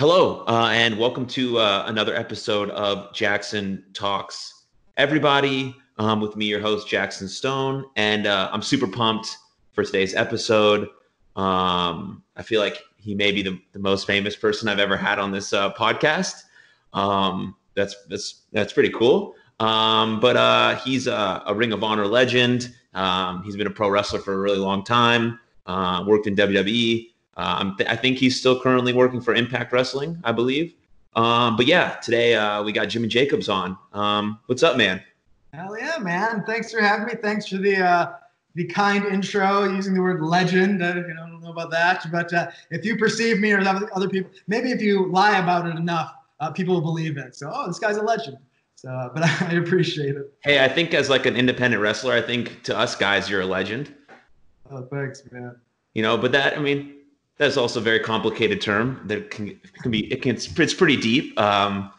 Hello, uh, and welcome to uh, another episode of Jackson Talks. Everybody, um, with me, your host, Jackson Stone, and uh, I'm super pumped for today's episode. Um, I feel like he may be the, the, most famous person I've ever had on this uh, podcast. Um, that's that's that's pretty cool. Um, but uh, he's a, a, Ring of Honor legend. Um, he's been a pro wrestler for a really long time. Uh, worked in WWE. Uh, th- I think he's still currently working for Impact Wrestling, I believe. Um, but yeah, today uh, we got Jimmy Jacobs on. Um, what's up, man? Hell yeah, man! Thanks for having me. Thanks for the uh, the kind intro using the word legend. I, you know, I don't know about that, but uh, if you perceive me or other people, maybe if you lie about it enough, uh, people will believe it. So, oh, this guy's a legend. So, but I appreciate it. Hey, I think as like an independent wrestler, I think to us guys, you're a legend. Oh, thanks, man. You know, but that I mean, that's also a very complicated term that can, can be it can it's pretty deep. Um,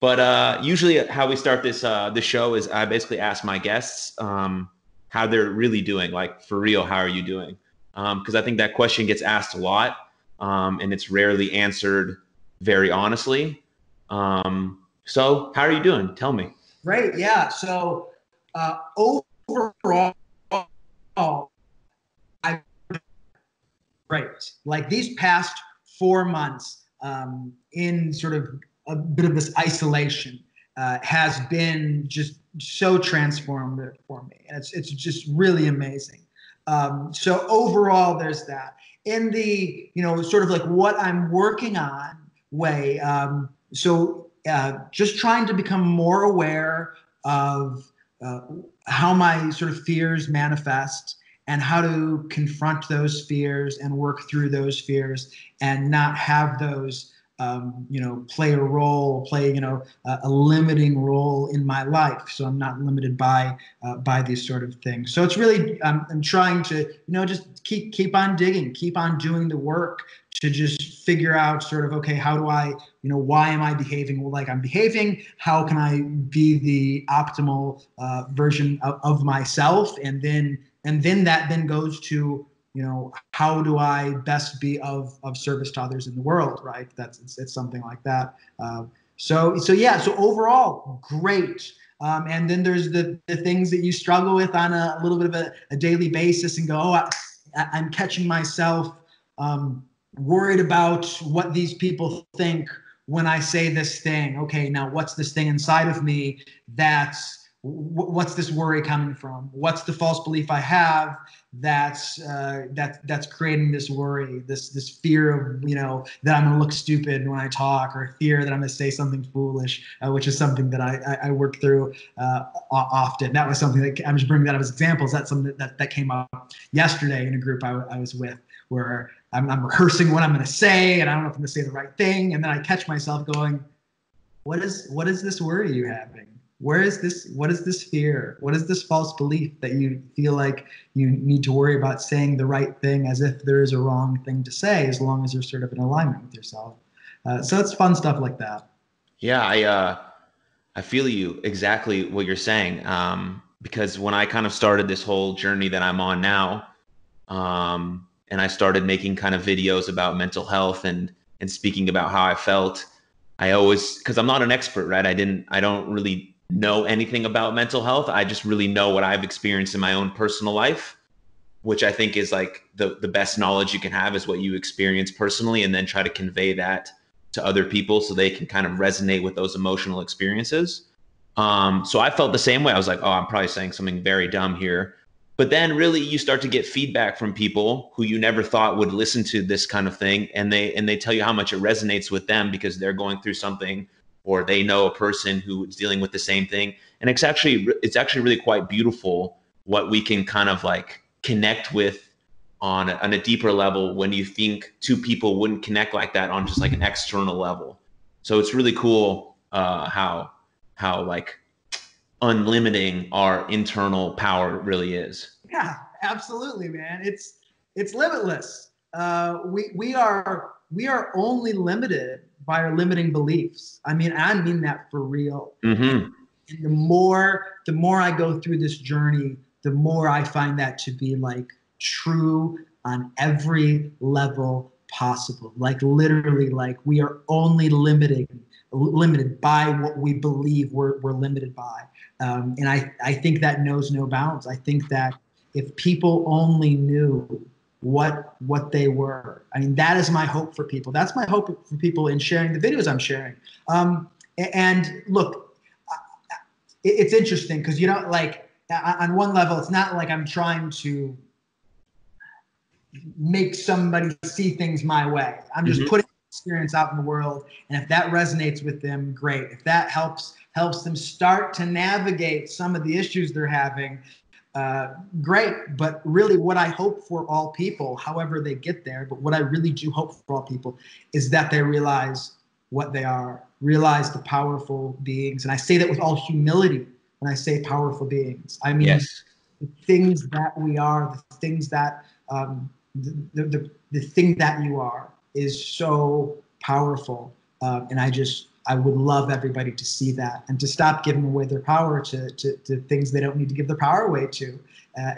but uh, usually how we start this uh, this show is i basically ask my guests um, how they're really doing like for real how are you doing? Because um, i think that question gets asked a lot um, and it's rarely answered very honestly. Um, so how are you doing? Tell me. Great. Yeah. So uh, overall great. Like these past four months um, in sort of a bit of this isolation uh, has been just so transformative for me. And it's, it's just really amazing. Um, so overall, there's that. In the, you know, sort of like what I'm working on way, um, so uh, just trying to become more aware of uh, how my sort of fears manifest and how to confront those fears and work through those fears and not have those um, you know play a role play you know a, limiting role in my life. So i'm not limited by uh, by these sort of things. So it's really um, i'm trying to you know just keep keep on digging keep on doing the work to just figure out sort of okay how do i you know why am i behaving like i'm behaving? How can i be the optimal uh, version of, of myself? And then and then that then goes to you know how do i best be of of service to others in the world right? That's it's, it's something like that. Uh, so so yeah so overall great. Um, and then there's the, the things that you struggle with on a, a little bit of a, a, daily basis and go oh I, i'm catching myself um, worried about what these people think when i say this thing. Okay now what's this thing inside of me that's what's this worry coming from? What's the false belief i have that's uh, that that's creating this worry this this fear of you know that i'm going to look stupid when i talk or fear that i'm going to say something foolish uh, which is something that i i, I work through uh, often. That was something that i'm just bringing that up as examples. That's something that that came up yesterday in a group i, I was with where I'm, I'm rehearsing what i'm going to say and i don't know if i'm going to say the right thing and then i catch myself going what is what is this worry you having where is this what is this fear? What is this false belief that you feel like you need to worry about saying the right thing as if there is a wrong thing to say as long as you're sort of in alignment with yourself? Uh, so it's fun stuff like that. Yeah i uh i feel you exactly what you're saying um because when i kind of started this whole journey that i'm on now um and i started making kind of videos about mental health and and speaking about how i felt i always because i'm not an expert right? I didn't i don't really know anything about mental health. I just really know what I've experienced in my own personal life, which I think is like the the best knowledge you can have is what you experience personally and then try to convey that to other people so they can kind of resonate with those emotional experiences. Um, so I felt the same way. I was like, oh, I'm probably saying something very dumb here. But then really you start to get feedback from people who you never thought would listen to this kind of thing and they and they tell you how much it resonates with them because they're going through something or they know a person who is dealing with the same thing. And it's actually it's actually really quite beautiful what we can kind of like connect with on a, on a deeper level when you think two people wouldn't connect like that on just like an external level. So it's really cool uh, how how like unlimiting our internal power really is. Yeah absolutely man. It's it's limitless. Uh, we we are we are only limited by our limiting beliefs. I mean, I mean that for real. Mm-hmm. And the more the more I go through this journey, the more I find that to be like true on every level possible. Like literally, like we are only limited limited by what we believe we're, we're limited by. Um, and I, I think that knows no bounds. I think that if people only knew what what they were, I mean, that is my hope for people. That's my hope for people in sharing the videos I'm sharing. Um, and look, it's interesting because you know, like on one level, it's not like I'm trying to make somebody see things my way. I'm just mm-hmm. putting experience out in the world, and if that resonates with them, great. If that helps helps them start to navigate some of the issues they're having, uh, great. But really, what I hope for all people, however they get there, but what I really do hope for all people, is that they realize what they are, realize the powerful beings, and I say that with all humility when I say powerful beings. I mean yes. the things that we are, the things that um, the, the, the thing that you are is so powerful. Um, and I just, I would love everybody to see that and to stop giving away their power to, to, to things they don't need to give their power away to.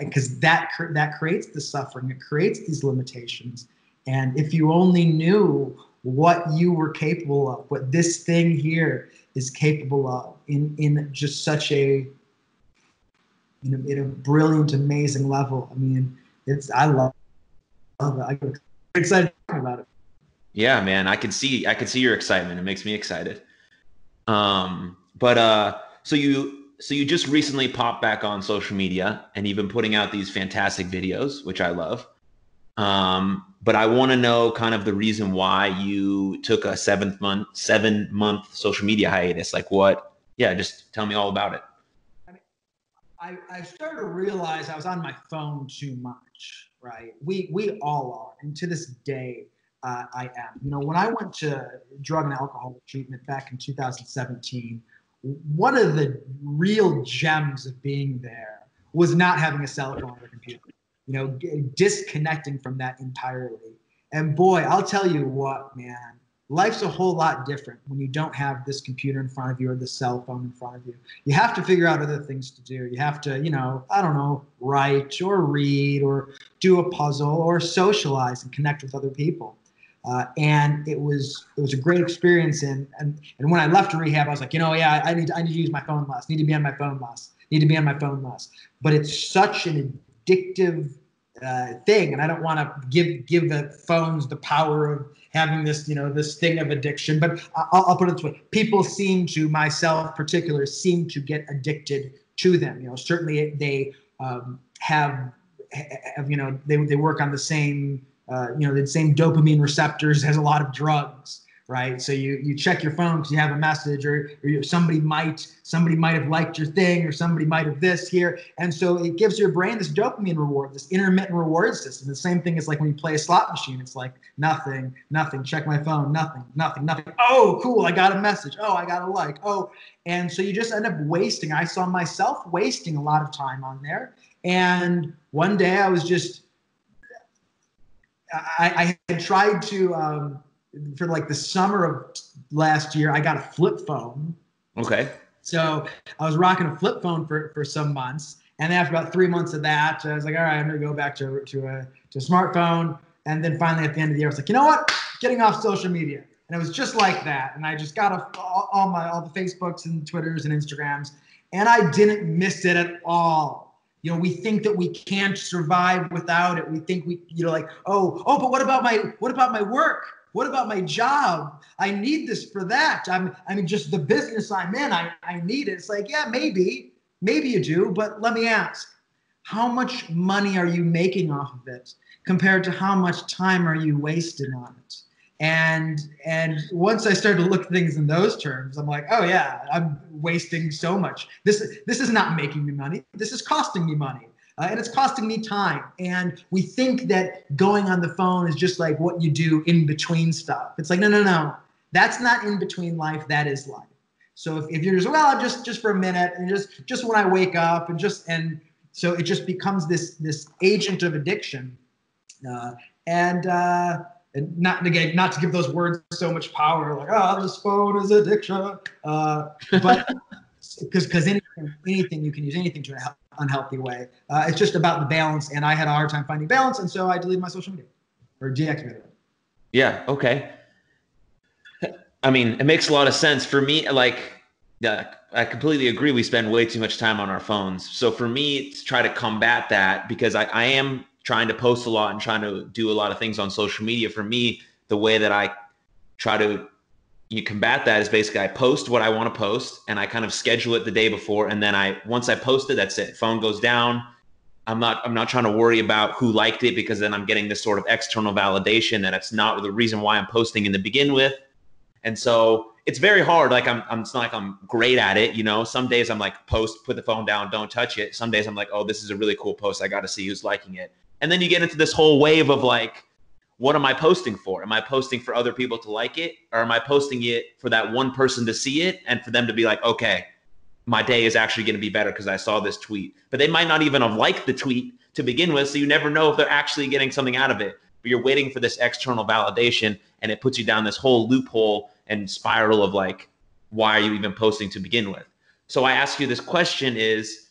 Because uh, that, that creates the suffering, it creates these limitations. And if you only knew what you were capable of, what this thing here is capable of in, in just such a, in a, in a brilliant, amazing level. I mean, it's, I love love it. I get excited about it. Yeah, man, I can see I can see your excitement. It makes me excited. Um, but uh, so you so you just recently popped back on social media and you've been putting out these fantastic videos, which I love. Um, but I want to know kind of the reason why you took a seventh month, seven month social media hiatus. Like what? Yeah, just tell me all about it. I I, started to realize I was on my phone too much right? We we all are, and to this day, uh, I am. You know, when I went to drug and alcohol treatment back in 2017, one of the real gems of being there was not having a cell phone or a computer. You know, disconnecting from that entirely. And boy, I'll tell you what, man, life's a whole lot different when you don't have this computer in front of you or the cell phone in front of you. You have to figure out other things to do. You have to, you know, I don't know, write or read or do a puzzle or socialize and connect with other people. Uh, and it was it was a great experience. And, and and when I left rehab, I was like, you know, yeah, I need I need to use my phone less. Need to be on my phone less. Need to be on my phone less. But it's such an addictive uh, thing, and I don't want to give give the phones the power of having this you know this thing of addiction. But I'll, I'll put it this way: people seem to, myself particular, seem to get addicted to them. You know, certainly they um, have, have you know they they work on the same uh, you know the same dopamine receptors as a lot of drugs right? So you you check your phone because you have a message, or, or somebody might somebody might have liked your thing, or somebody might have this here, and so it gives your brain this dopamine reward, this intermittent reward system. The same thing is like when you play a slot machine. It's like nothing, nothing. Check my phone, nothing, nothing, nothing. Oh, cool! I got a message. Oh, I got a like. Oh, and so you just end up wasting. I saw myself wasting a lot of time on there, and one day I was just. I, I had tried to um, for like the summer of last year, I got a flip phone. Okay. So I was rocking a flip phone for, for some months. And after about three months of that, I was like, all right, I'm going to go back to, to, a, to a smartphone. And then finally at the end of the year, I was like, you know what? Getting off social media. And it was just like that. And I just got off all my, all the Facebooks and Twitters and Instagrams. And I didn't miss it at all. You know, we think that we can't survive without it. We think we, you know, like, oh, oh, but what about my, what about my work? What about my job? I need this for that. I'm, I mean, just the business I'm in, I, I need it. It's like, yeah, maybe, maybe you do, but let me ask, how much money are you making off of it compared to how much time are you wasting on it? And and once I started to look at things in those terms, I'm like, oh yeah, I'm wasting so much. This this is not making me money. This is costing me money uh, and it's costing me time. And we think that going on the phone is just like what you do in between stuff. It's like, no, no, no. That's not in between life. That is life. So if, if you're just, well, just just for a minute and just just when I wake up and just and so it just becomes this this agent of addiction. Uh, and uh, and not again, not to give those words so much power, like oh, this phone is addiction. Uh, but because because anything anything you can use anything to an unhealthy way. Uh, it's just about the balance, and I had a hard time finding balance, and so I deleted my social media or deactivated it. Yeah. Okay. I mean, it makes a lot of sense for me. Like, yeah, I completely agree. We spend way too much time on our phones. So for me, to try to combat that because I, I am trying to post a lot and trying to do a lot of things on social media. For me, the way that I try to you combat that is basically I post what I want to post and I kind of schedule it the day before and then I once I post it that's it. Phone goes down. I'm not I'm not trying to worry about who liked it because then I'm getting this sort of external validation that it's not the reason why I'm posting in the begin with. And so it's very hard like I'm, I'm it's not like I'm great at it you know? Some days I'm like post put the phone down don't touch it. Some days I'm like oh this is a really cool post. I got to see who's liking it and then you get into this whole wave of like what am I posting for? Am I posting for other people to like it? Or am I posting it for that one person to see it and for them to be like, okay, my day is actually going to be better because I saw this tweet. But they might not even have liked the tweet to begin with. So you never know if they're actually getting something out of it. But you're waiting for this external validation and it puts you down this whole loophole and spiral of like, why are you even posting to begin with? So I ask you this question is,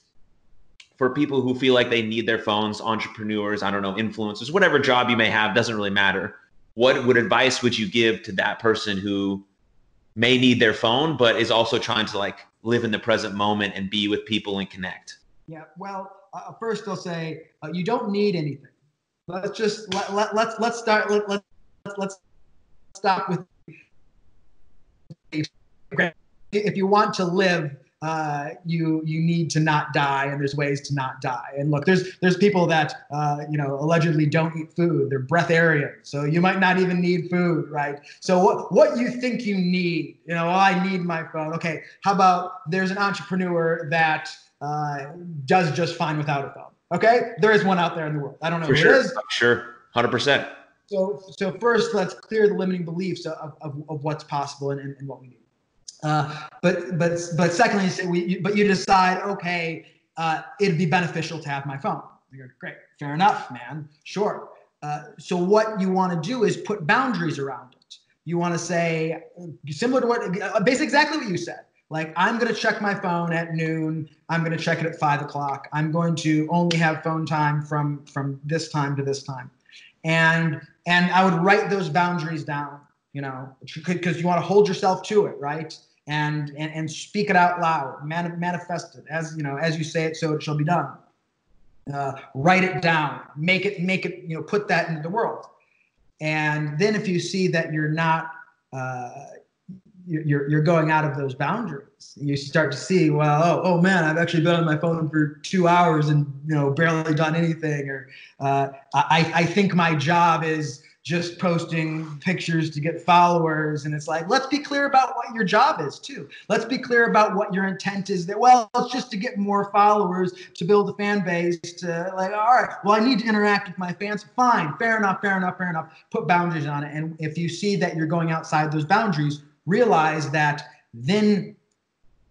for people who feel like they need their phones, entrepreneurs, I don't know, influencers, whatever job you may have, doesn't really matter. What would advice would you give to that person who may need their phone, but is also trying to like live in the present moment and be with people and connect? Yeah, well, uh, first I'll say uh, you don't need anything. Let's just let, let, let's let's start let, let, let's stop with if you want to live uh, you you need to not die, and there's ways to not die. And look, there's there's people that uh, you know allegedly don't eat food; they're breatharian, so you might not even need food, right? So what what you think you need? You know, oh, I need my phone. Okay, how about there's an entrepreneur that uh, does just fine without a phone. Okay, there is one out there in the world. I don't know For who sure. it is. Sure, hundred percent. So so first, let's clear the limiting beliefs of, of, of what's possible and, and, and what we need. Uh, but but but secondly, we, but you decide, okay, uh, it'd be beneficial to have my phone. You great, fair enough, man, sure. Uh, so what you want to do is put boundaries around it. You want to say similar to what, uh, basically exactly what you said. Like I'm going to check my phone at noon. I'm going to check it at five o'clock. I'm going to only have phone time from from this time to this time, and and I would write those boundaries down. You know, because you want to hold yourself to it, right? and and, and speak it out loud, man, manifest it as you know as you say it, so it shall be done. Uh, write it down, make it make it you know put that into the world, and then if you see that you're not uh, you're you're going out of those boundaries, you start to see well oh oh man I've actually been on my phone for two hours and you know barely done anything, or uh, I I think my job is just posting pictures to get followers. And it's like, let's be clear about what your job is too. Let's be clear about what your intent is that, well, it's just to get more followers, to build a fan base, to like, all right, well, I need to interact with my fans. Fine, fair enough, fair enough, fair enough. Put boundaries on it. And if you see that you're going outside those boundaries, realize that then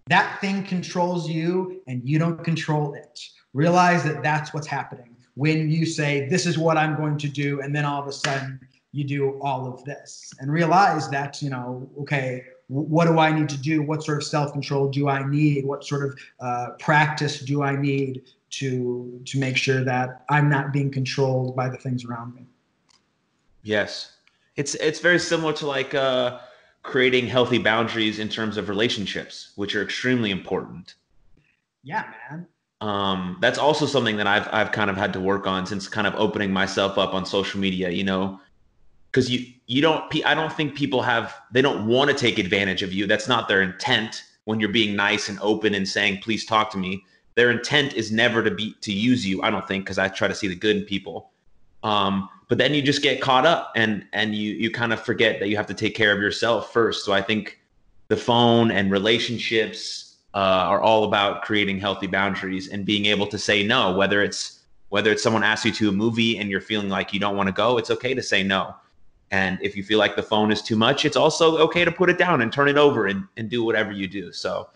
that thing controls you and you don't control it. Realize that that's what's happening when you say, This is what I'm going to do, and then all of a sudden you do all of this and realize that, you know, okay, what do I need to do? What sort of self control do I need? What sort of uh, practice do I need to to make sure that I'm not being controlled by the things around me? Yes, it's it's very similar to like uh, creating healthy boundaries in terms of relationships, which are extremely important. Yeah, man um, that's also something that I've I've kind of had to work on since kind of opening myself up on social media. You know, because you you don't I don't think people have they don't want to take advantage of you. That's not their intent when you're being nice and open and saying please talk to me. Their intent is never to be to use you. I don't think because I try to see the good in people. Um, but then you just get caught up and and you you kind of forget that you have to take care of yourself first. So I think the phone and relationships uh, are all about creating healthy boundaries and being able to say no, whether it's whether it's someone asks you to a movie and you're feeling like you don't want to go, it's okay to say no. And if you feel like the phone is too much, it's also okay to put it down and turn it over and, and do whatever you do. So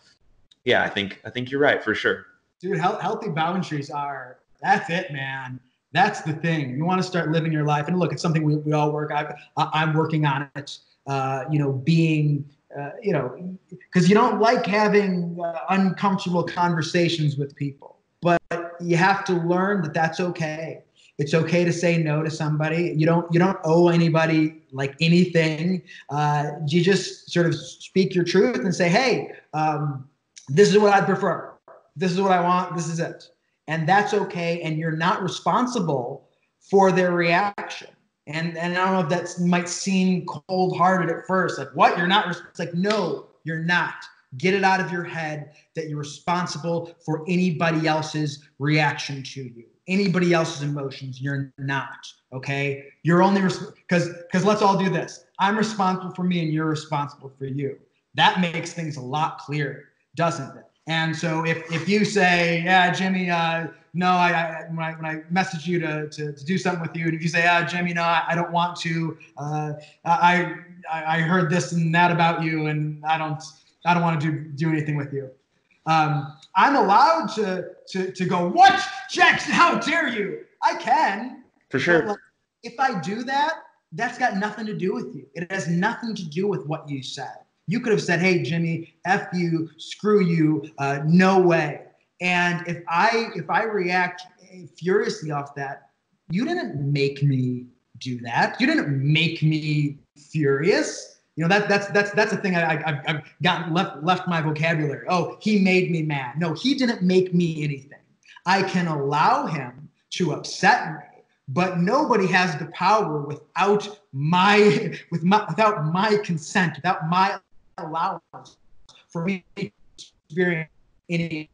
yeah, I think I think you're right for sure. Dude, healthy boundaries are that's it, man. That's the thing. You want to start living your life. And look, it's something we, we all work. I, I'm working on it. Uh, you know, being uh, you know, because you don't like having uh, uncomfortable conversations with people, but you have to learn that that's okay. It's okay to say no to somebody. You don't you don't owe anybody like anything. Uh, you just sort of speak your truth and say, hey, um, this is what I'd prefer. This is what I want. This is it, and that's okay. And you're not responsible for their reaction. And and I don't know if that might seem cold hearted at first, like what you're not. It's like no, you're not. Get it out of your head that you're responsible for anybody else's reaction to you, anybody else's emotions. You're not. Okay. You're only because because let's all do this. I'm responsible for me, and you're responsible for you. That makes things a lot clearer, doesn't it? And so if if you say, yeah, Jimmy, uh, no, I, I, when I when I message you to, to, to do something with you, and if you say, ah, Jimmy, no, I, I don't want to, uh, I, I I heard this and that about you, and I don't I don't want to do do anything with you. Um, I'm allowed to to to go, what, Jackson? How dare you? I can for sure. Like, if I do that, that's got nothing to do with you. It has nothing to do with what you said. You could have said, "Hey, Jimmy, f you, screw you, uh, no way." And if I if I react furiously off that, you didn't make me do that. You didn't make me furious. You know that that's that's that's a thing I, I I've gotten left left my vocabulary. Oh, he made me mad. No, he didn't make me anything. I can allow him to upset me, but nobody has the power without my with my without my consent, without my allowance for me to experience any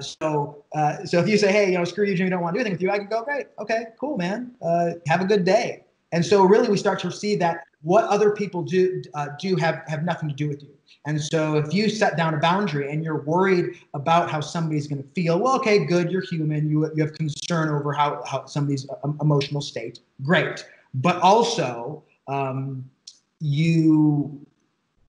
so, uh, so if you say, "Hey, you know, screw you, Jimmy, don't want to do anything with you," I can go, "Great, okay, cool, man. Uh, have a good day." And so, really, we start to see that what other people do uh, do have have nothing to do with you. And so, if you set down a boundary and you're worried about how somebody's going to feel, well, okay, good, you're human. You you have concern over how how somebody's um, emotional state. Great, but also um, you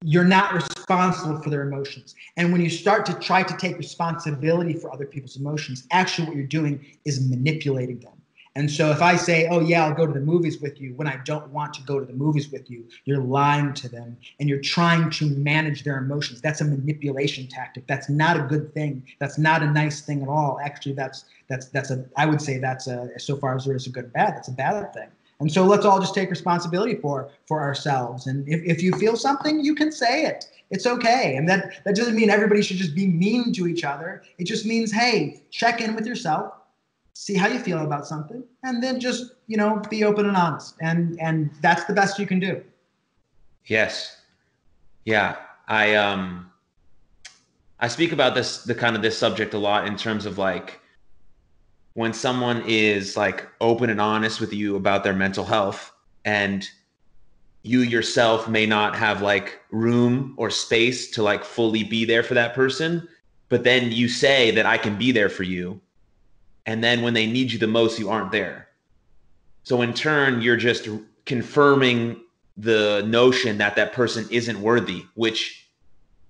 you're not responsible for their emotions. And when you start to try to take responsibility for other people's emotions, actually what you're doing is manipulating them. And so if I say, oh, yeah, I'll go to the movies with you when I don't want to go to the movies with you, you're lying to them and you're trying to manage their emotions. That's a manipulation tactic. That's not a good thing. That's not a nice thing at all. Actually, that's that's that's a I would say that's a so far as there is a good and bad, that's a bad thing. And so let's all just take responsibility for for ourselves. And if, if you feel something, you can say it. It's okay. And that that doesn't mean everybody should just be mean to each other. It just means, hey, check in with yourself, see how you feel about something, and then just, you know, be open and honest. And and that's the best you can do. Yes. Yeah. I um I speak about this the kind of this subject a lot in terms of like when someone is like open and honest with you about their mental health and you yourself may not have like room or space to like fully be there for that person but then you say that I can be there for you and then when they need you the most you aren't there. So in turn you're just confirming the notion that that person isn't worthy which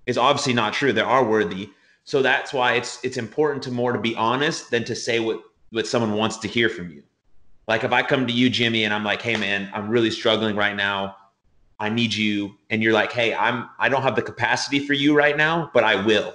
is obviously not true. They are worthy. So that's why it's it's important to more to be honest than to say what what someone wants to hear from you. Like if I come to you, Jimmy, and I'm like, hey man, I'm really struggling right now. I need you. And you're like, hey, I'm I don't have the capacity for you right now, but I will.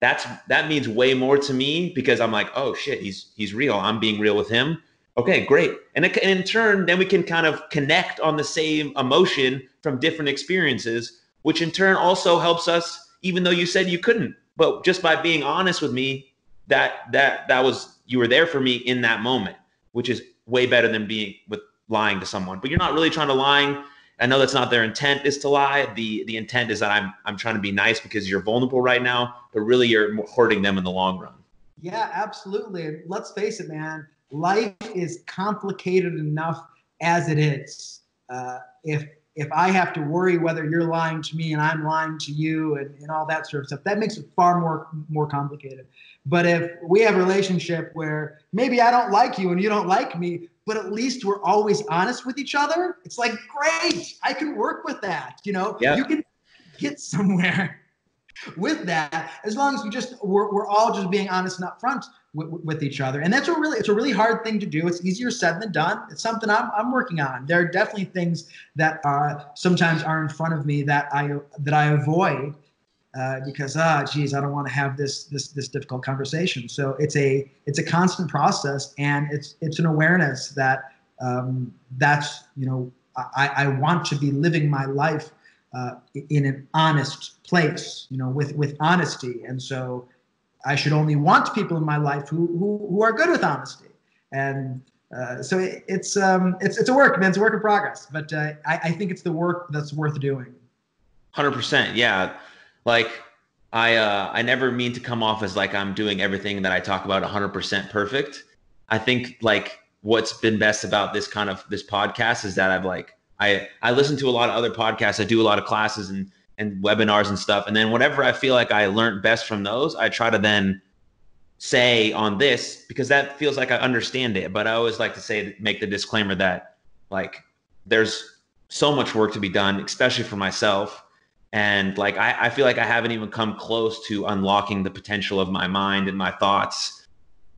That's that means way more to me because I'm like, oh shit, he's he's real. I'm being real with him. Okay, great. And, and in turn, then we can kind of connect on the same emotion from different experiences, which in turn also helps us, even though you said you couldn't. But just by being honest with me, that that that was you were there for me in that moment, which is way better than being with lying to someone. But you're not really trying to lie. I know that's not their intent is to lie. The the intent is that I'm I'm trying to be nice because you're vulnerable right now, but really you're hurting them in the long run. Yeah, absolutely. let's face it, man. Life is complicated enough as it is. Uh, if if I have to worry whether you're lying to me and I'm lying to you and, and all that sort of stuff, that makes it far more more complicated. But if we have a relationship where maybe I don't like you and you don't like me, but at least we're always honest with each other, it's like great. I can work with that. You know, yep. you can get somewhere with that as long as we just we're, we're all just being honest and upfront with, with each other and that's a really it's a really hard thing to do it's easier said than done it's something i'm, I'm working on there are definitely things that are sometimes are in front of me that i that i avoid uh, because ah, geez, I don't want to have this this this difficult conversation. So it's a it's a constant process, and it's it's an awareness that um, that's you know I, I want to be living my life uh, in an honest place, you know, with with honesty, and so I should only want people in my life who who, who are good with honesty, and uh, so it, it's um it's it's a work, man. It's a work in progress, but uh, I, I think it's the work that's worth doing. Hundred percent, yeah like I uh, I never mean to come off as like I'm doing everything that I talk about 100% perfect. I think like what's been best about this kind of this podcast is that I've like I I listen to a lot of other podcasts. I do a lot of classes and and webinars and stuff. And then whatever I feel like I learned best from those, I try to then say on this because that feels like I understand it. But I always like to say make the disclaimer that like there's so much work to be done, especially for myself and like I, I feel like i haven't even come close to unlocking the potential of my mind and my thoughts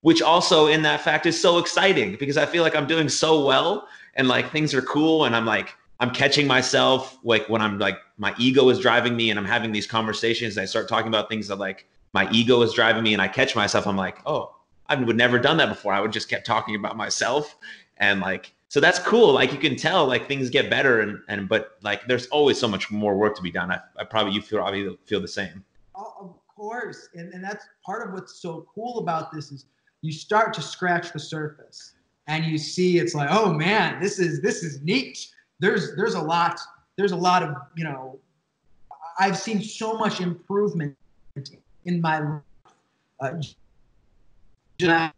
which also in that fact is so exciting because i feel like i'm doing so well and like things are cool and i'm like i'm catching myself like when i'm like my ego is driving me and i'm having these conversations i start talking about things that like my ego is driving me and i catch myself i'm like oh i would never done that before. I would just kept talking about myself and like so that's cool. Like you can tell, like things get better, and and but like there's always so much more work to be done. I, I probably you feel probably feel the same. Of course, and and that's part of what's so cool about this is you start to scratch the surface, and you see it's like, oh man, this is this is neat. There's there's a lot there's a lot of you know, I've seen so much improvement in my life. Uh,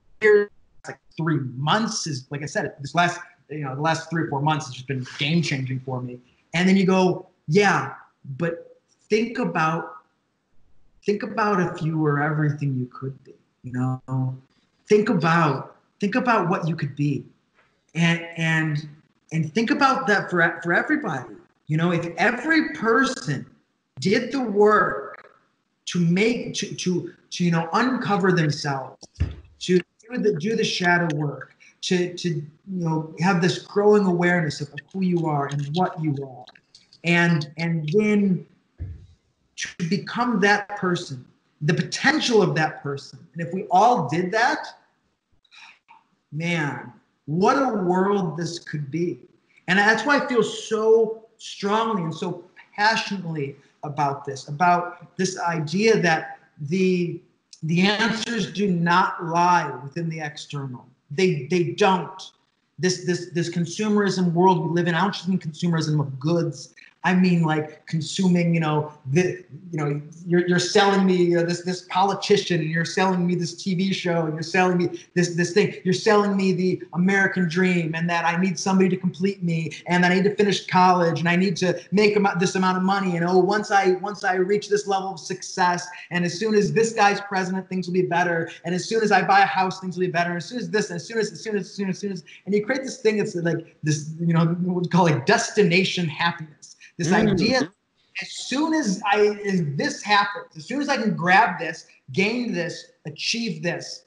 like three months is like I said, this last you know the last three or four months has just been game changing for me. And then you go yeah but think about think about if you were everything you could be you know? Think about think about what you could be. And and and think about that for for everybody. You know if every person did the work to make to to to you know uncover themselves to do the do the shadow work to, to you know have this growing awareness of who you are and what you are. And and then to become that person the potential of that person. And if we all did that man what a world this could be. And that's why i feel so strongly and so passionately about this about this idea that the the answers do not lie within the external they they don't. This this this consumerism world we live in. I don't just mean consumerism of goods. I mean like consuming, you know, the, you know, you're, you're selling me you know, this this politician and you're selling me this TV show and you're selling me this this thing. You're selling me the American dream and that I need somebody to complete me and that I need to finish college and I need to make this amount of money and oh once I once I reach this level of success and as soon as this guy's president things will be better and as soon as I buy a house things will be better and as soon as this as soon as as soon as as soon as, as soon as and you create this thing that's like this you know what we call like destination happiness this mm. idea as soon as I as this happens, as soon as I can grab this, gain this, achieve this,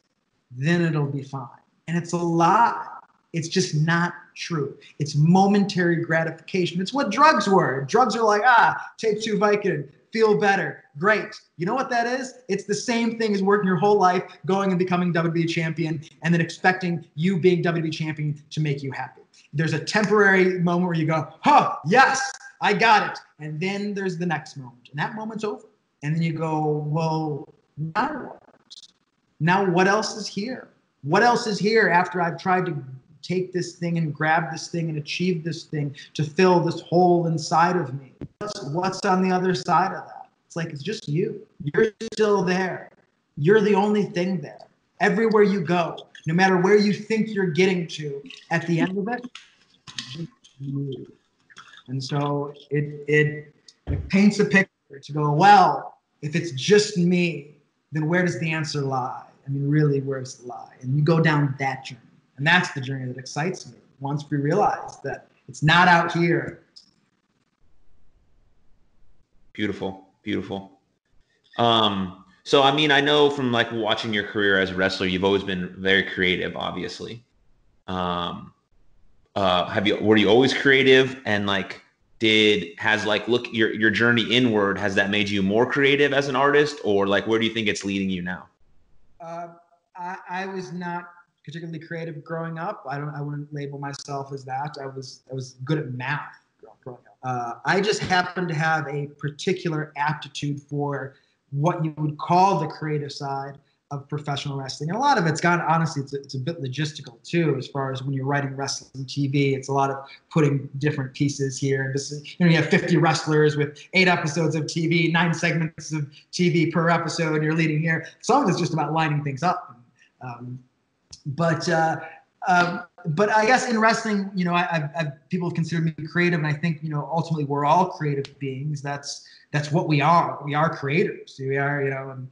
then it'll be fine. And it's a lie. It's just not true. It's momentary gratification. It's what drugs were. Drugs are like, ah, take two Vicodin, feel better. Great. You know what that is? It's the same thing as working your whole life, going and becoming WWE champion, and then expecting you being WWE champion to make you happy. There's a temporary moment where you go, huh, yes, I got it. And then there's the next moment, and that moment's over. And then you go, well, now what? Now what else is here? What else is here after I've tried to take this thing and grab this thing and achieve this thing to fill this hole inside of me? What's, what's on the other side of that? It's like it's just you. You're still there. You're the only thing there. Everywhere you go, no matter where you think you're getting to, at the end of it, you. And so it, it, it paints a picture to go, well, if it's just me, then where does the answer lie? I mean, really, where's the lie? And you go down that journey. And that's the journey that excites me once we realize that it's not out here. Beautiful, beautiful. Um, so I mean, I know from like watching your career as a wrestler, you've always been very creative, obviously. Um, uh, have you were you always creative? And like did has like look your your journey inward has that made you more creative as an artist? Or like where do you think it's leading you now? Uh, I, I was not particularly creative growing up. I don't i wouldn't label myself as that. I was i was good at math growing up. Uh, i just happened to have a particular aptitude for what you would call the creative side of professional wrestling. And a lot of it's gone, honestly, it's a, it's a bit logistical too, as far as when you're writing wrestling TV, it's a lot of putting different pieces here. And this, you know, you have 50 wrestlers with eight episodes of TV, nine segments of TV per episode, you're leading here. Some of it's just about lining things up. Um, but, uh, um, but I guess in wrestling, you know, I, I've, I've, people have considered me creative, and I think you know ultimately we're all creative beings. That's that's what we are. We are creators. We are, you know, and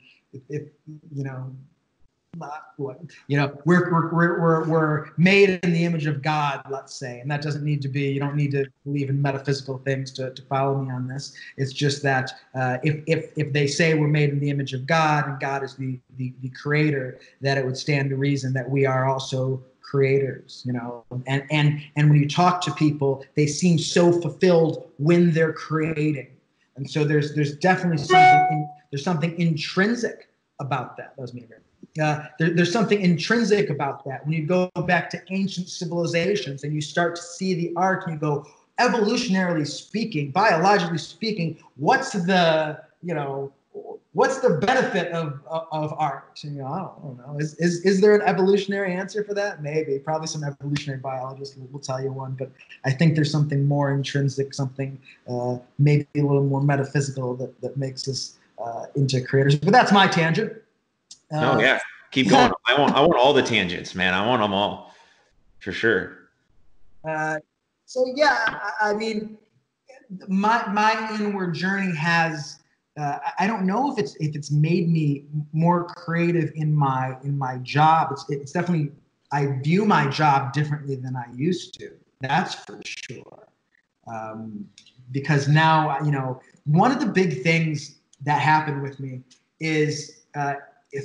if, you know not what you know we're, we're we're we're made in the image of god let's say and that doesn't need to be you don't need to believe in metaphysical things to, to follow me on this. It's just that uh, if if if they say we're made in the image of god and god is the, the the creator that it would stand to reason that we are also creators you know? And and and when you talk to people they seem so fulfilled when they're creating. And so there's there's definitely something in, there's something intrinsic about that. That was me Uh, there, there's something intrinsic about that. When you go back to ancient civilizations and you start to see the art and you go, evolutionarily speaking, biologically speaking, what's the, you know, what's the benefit of, of, art? You know, I don't, I don't, know. Is, is, is there an evolutionary answer for that? Maybe. Probably some evolutionary biologist will, will tell you one, but I think there's something more intrinsic, something uh, maybe a little more metaphysical that, that makes us uh, into creators. But that's my tangent. Uh, oh yeah, keep going. I want I want all the tangents, man. I want them all for sure. Uh, so yeah, I, I mean, my my inward journey has. Uh, I don't know if it's if it's made me more creative in my in my job. It's it's definitely I view my job differently than I used to. That's for sure. Um, because now you know one of the big things that happened with me is uh,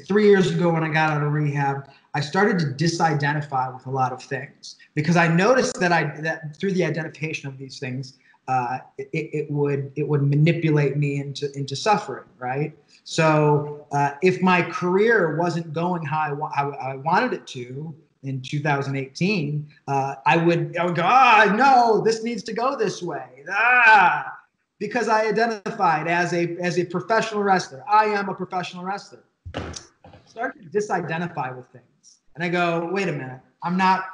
three years ago when I got out of rehab, I started to disidentify with a lot of things because I noticed that I that through the identification of these things, uh, it, it, would it would manipulate me into into suffering, right? So uh, if my career wasn't going how I, how I wanted it to in 2018, uh, I would I would go, ah, no, this needs to go this way. Ah, because I identified as a as a professional wrestler. I am a professional wrestler. Start to disidentify with things, and I go, wait a minute, I'm not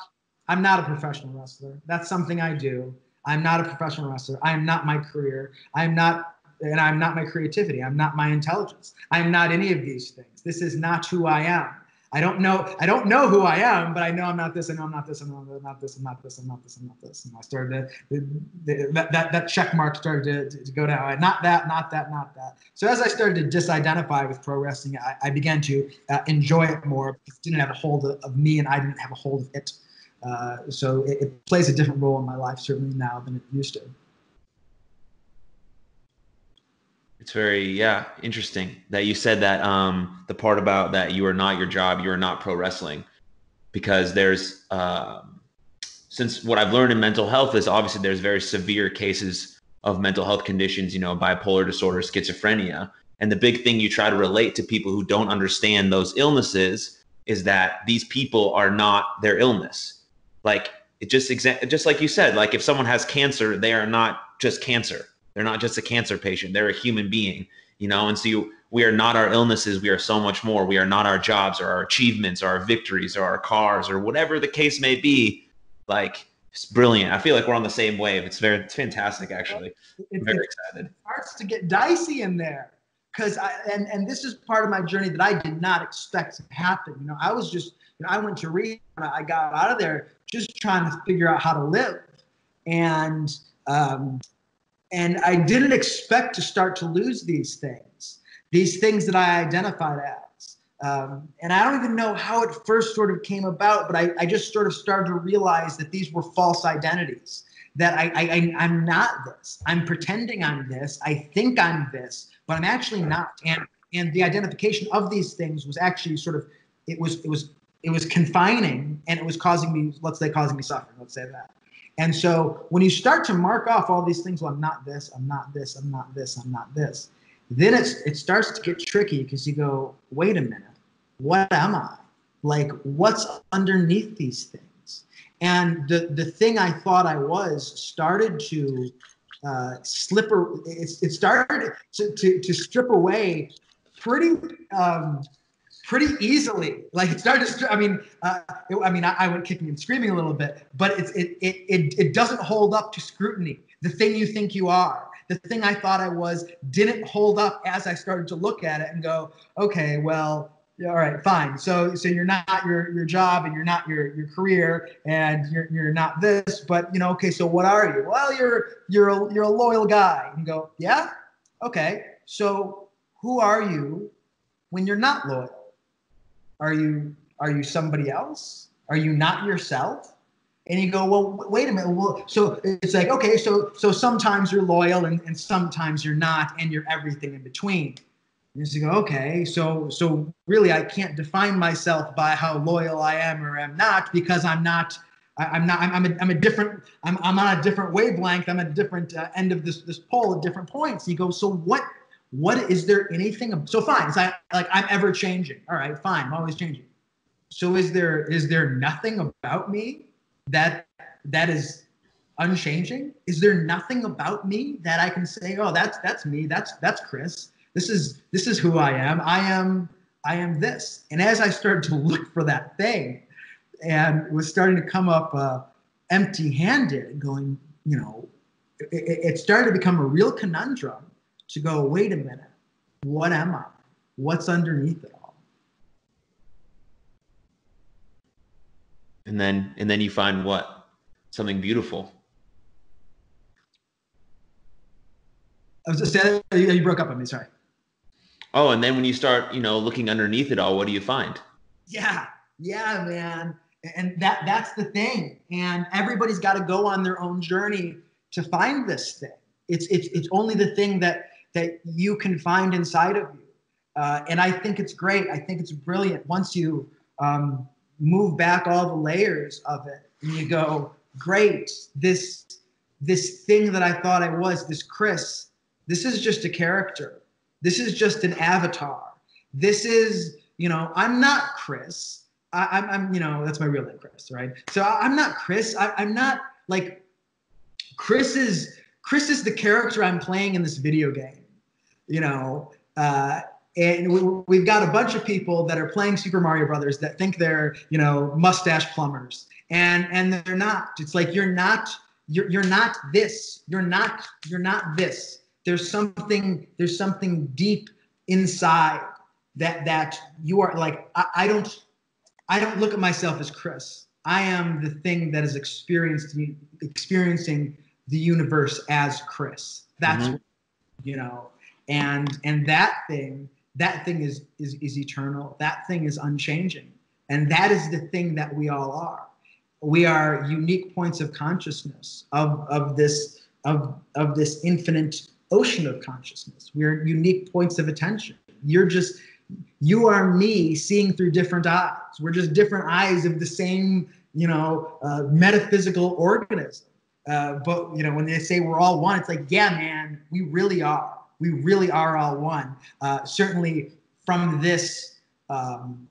I'm not a professional wrestler. That's something I do. I'm not a professional wrestler. I am not my career. I am not, and I'm not my creativity. I'm not my intelligence. I am not any of these things. This is not who I am. I don't know. I don't know who I am, but I know I'm not this. I know I'm not this. I know I'm not this. I'm not this. I'm not this. I'm not this. And I started to the, that, that that check mark started to, to go down. Not that. Not that. Not that. So as I started to disidentify with pro wrestling, I, I began to uh, enjoy it more. It didn't have a hold of, of, me, and I didn't have a hold of it. Uh, so it, it plays a different role in my life certainly now than it used to. It's very yeah interesting that you said that um, the part about that you are not your job, you are not pro wrestling, because there's um, since what I've learned in mental health is obviously there's very severe cases of mental health conditions, you know, bipolar disorder, schizophrenia, and the big thing you try to relate to people who don't understand those illnesses is that these people are not their illness. Like it just exa- just like you said, like if someone has cancer, they are not just cancer they're not just a cancer patient, they're a human being, you know? And so you, we are not our illnesses. We are so much more. We are not our jobs or our achievements or our victories or our cars or whatever the case may be. Like, it's brilliant. I feel like we're on the same wave. It's very, it's fantastic, actually. It, I'm very it excited. starts to get dicey in there because I and and this is part of my journey that I did not expect to happen. You know, I was just you know I went to read. I got out of there just trying to figure out how to live, and um, and I didn't expect to start to lose these things, these things that I identified as. Um, and I don't even know how it first sort of came about, but I, I just sort of started to realize that these were false identities. That I, I, I'm not this. I'm pretending I'm this. I think I'm this, but I'm actually not. And and the identification of these things was actually sort of it was it was it was confining and it was causing me let's say causing me suffering let's say that And so when you start to mark off all these things, well, I'm not this, I'm not this, I'm not this, I'm not this, then it's it starts to get tricky because you go, wait a minute, what am I? Like, what's underneath these things? And the the thing I thought I was started to uh, slip. It, it started to, to, to strip away pretty um, pretty easily. Like it started. To, I mean, uh, it, I mean, I, I, went kicking and screaming a little bit, but it, it it it it doesn't hold up to scrutiny. The thing you think you are, the thing I thought I was, didn't hold up as I started to look at it and go, okay, well. All right, fine. So, so you're not your your job, and you're not your your career, and you're you're not this. But you know, okay. So what are you? Well, you're you're a, you're a loyal guy. And you go, yeah, okay. So who are you when you're not loyal? Are you are you somebody else? Are you not yourself? And you go, well, wait a minute. Well, so it's like, okay, so so sometimes you're loyal and, and sometimes you're not, and you're everything in between. And you go, okay, so so really I can't define myself by how loyal I am or am not because I'm not I, am not I'm, I'm, a, I'm a different I'm, I'm on a different wavelength I'm at a different uh, end of this this pole at different points. You go, so what what is there anything? So fine, it's like, like I'm ever changing. All right, fine, I'm always changing. So is there is there nothing about me that that is unchanging? Is there nothing about me that I can say, oh, that's that's me, that's that's Chris. This is this is who I am. I am I am this. And as I started to look for that thing, and was starting to come up uh, empty-handed, going, you know, it, it started to become a real conundrum to go, wait a minute, what am I? What's underneath it all? And then and then you find what? Something beautiful. I was just saying you broke up on me, sorry. Oh, and then when you start, you know, looking underneath it all, what do you find? Yeah, yeah, man. And that that's the thing. And everybody's got to go on their own journey to find this thing. It's it's it's only the thing that that you can find inside of you. Uh, and I think it's great. I think it's brilliant once you um, move back all the layers of it and you go, great, this this thing that I thought I was, this Chris, this is just a character. This is just an avatar. This is, you know, I'm not Chris. I, am I'm, you know, that's my real name, Chris, right? So I, am not Chris. I, I'm not like Chris is Chris is the character I'm playing in this video game you know, uh, and we, have got a bunch of people that are playing Super Mario Brothers that think they're, you know, mustache plumbers, and and they're not. It's like you're not, you're you're not this. You're not, you're not this. There's something, there's something deep inside that that you are like. I, I don't, I don't look at myself as Chris. I am the thing that is experienced experiencing the universe as Chris. That's mm-hmm. you know and and that thing that thing is is is eternal. That thing is unchanging. And that is the thing that we all are. We are unique points of consciousness of of this of of this infinite ocean of consciousness. We're unique points of attention. You're just you are me seeing through different eyes. We're just different eyes of the same you know uh, metaphysical organism. Uh, but you know when they say we're all one it's like yeah man we really are we really are all one. Uh, certainly from this um,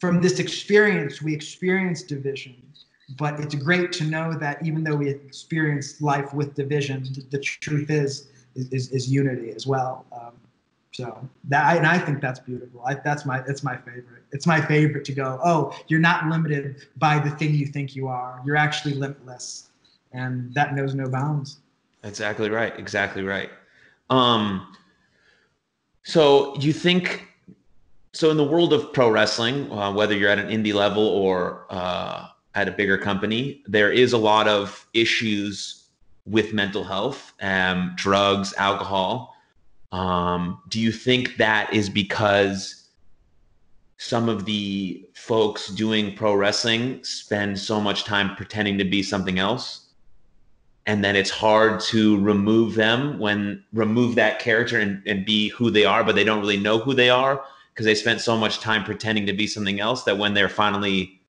from this experience, we experience division. But it's great to know that even though we experience life with division, the, truth is, is is unity as well. Um, so that and I think that's beautiful. I, that's my that's my favorite. It's my favorite to go. Oh, you're not limited by the thing you think you are. You're actually limitless, and that knows no bounds. Exactly right. Exactly right. Um, so you think so in the world of pro wrestling, uh, whether you're at an indie level or uh, at a bigger company, there is a lot of issues with mental health, um, drugs, alcohol. Um, do you think that is because some of the folks doing pro wrestling spend so much time pretending to be something else? And then it's hard to remove them when remove that character and, and be who they are but they don't really know who they are because they spent so much time pretending to be something else that when they're finally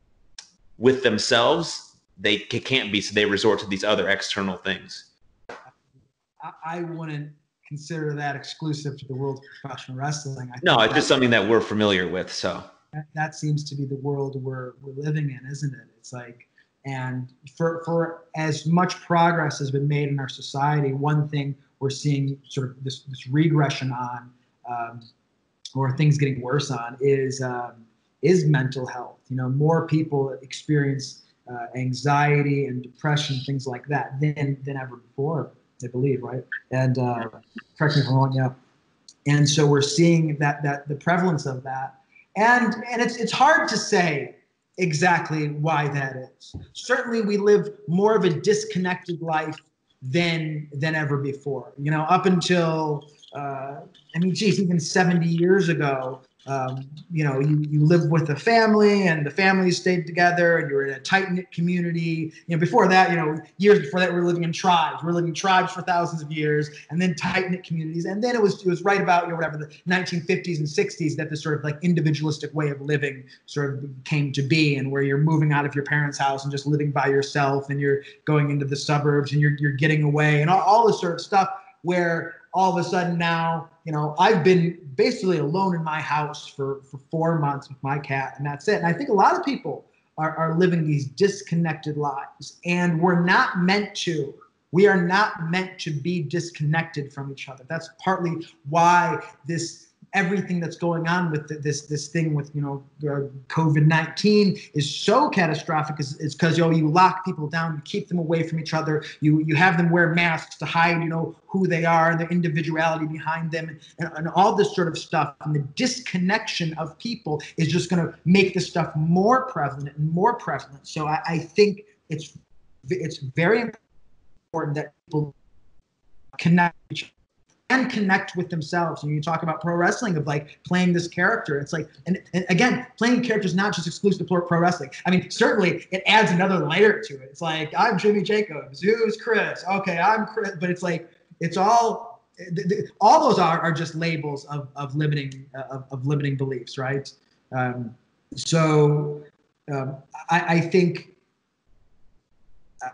with themselves they can't be, so they resort to these other external things. I, I wouldn't consider that exclusive to the world of professional wrestling. I no, it's just something that we're familiar with. So that, that seems to be the world we're we're living in, isn't it? It's like, and for for as much progress has been made in our society, one thing we're seeing sort of this this regression on, um, or things getting worse on, is um, is mental health. You know, more people experience uh, anxiety and depression, things like that, than than ever before. I believe, right? And uh, correct me if I'm wrong. Yeah. And so we're seeing that that the prevalence of that, and and it's it's hard to say exactly why that is. Certainly, we live more of a disconnected life than than ever before. You know, up until uh, I mean, geez, even 70 years ago, um, you know, you, you live with a family and the family stayed together and you're in a tight knit community. You know, before that, you know, years before that, we are living in tribes. We are living in tribes for thousands of years and then tight knit communities. And then it was, it was right about, you know, whatever the 1950s and 60s that this sort of like individualistic way of living sort of came to be and where you're moving out of your parents' house and just living by yourself and you're going into the suburbs and you're, you're getting away and all, all this sort of stuff where all of a sudden now, you know, I've been basically alone in my house for, for four months with my cat, and that's it. And I think a lot of people are, are living these disconnected lives, and we're not meant to. We are not meant to be disconnected from each other. That's partly why this everything that's going on with this this thing with you know uh, COVID nineteen is so catastrophic. Is is because you know you lock people down, you keep them away from each other, you you have them wear masks to hide you know who they are and their individuality behind them, and, and all this sort of stuff. And the disconnection of people is just going to make this stuff more prevalent and more prevalent. So I, I think it's it's very important that people connect and connect with themselves. And you talk about pro wrestling of like playing this character. It's like, and, and again, playing characters not just exclusive to pro wrestling. I mean, certainly it adds another layer to it. It's like I'm Jimmy Jacobs, who's Chris? Okay, I'm Chris, but it's like it's all. All those are, are just labels of, of limiting of, of limiting beliefs, right? Um, so um, I, I think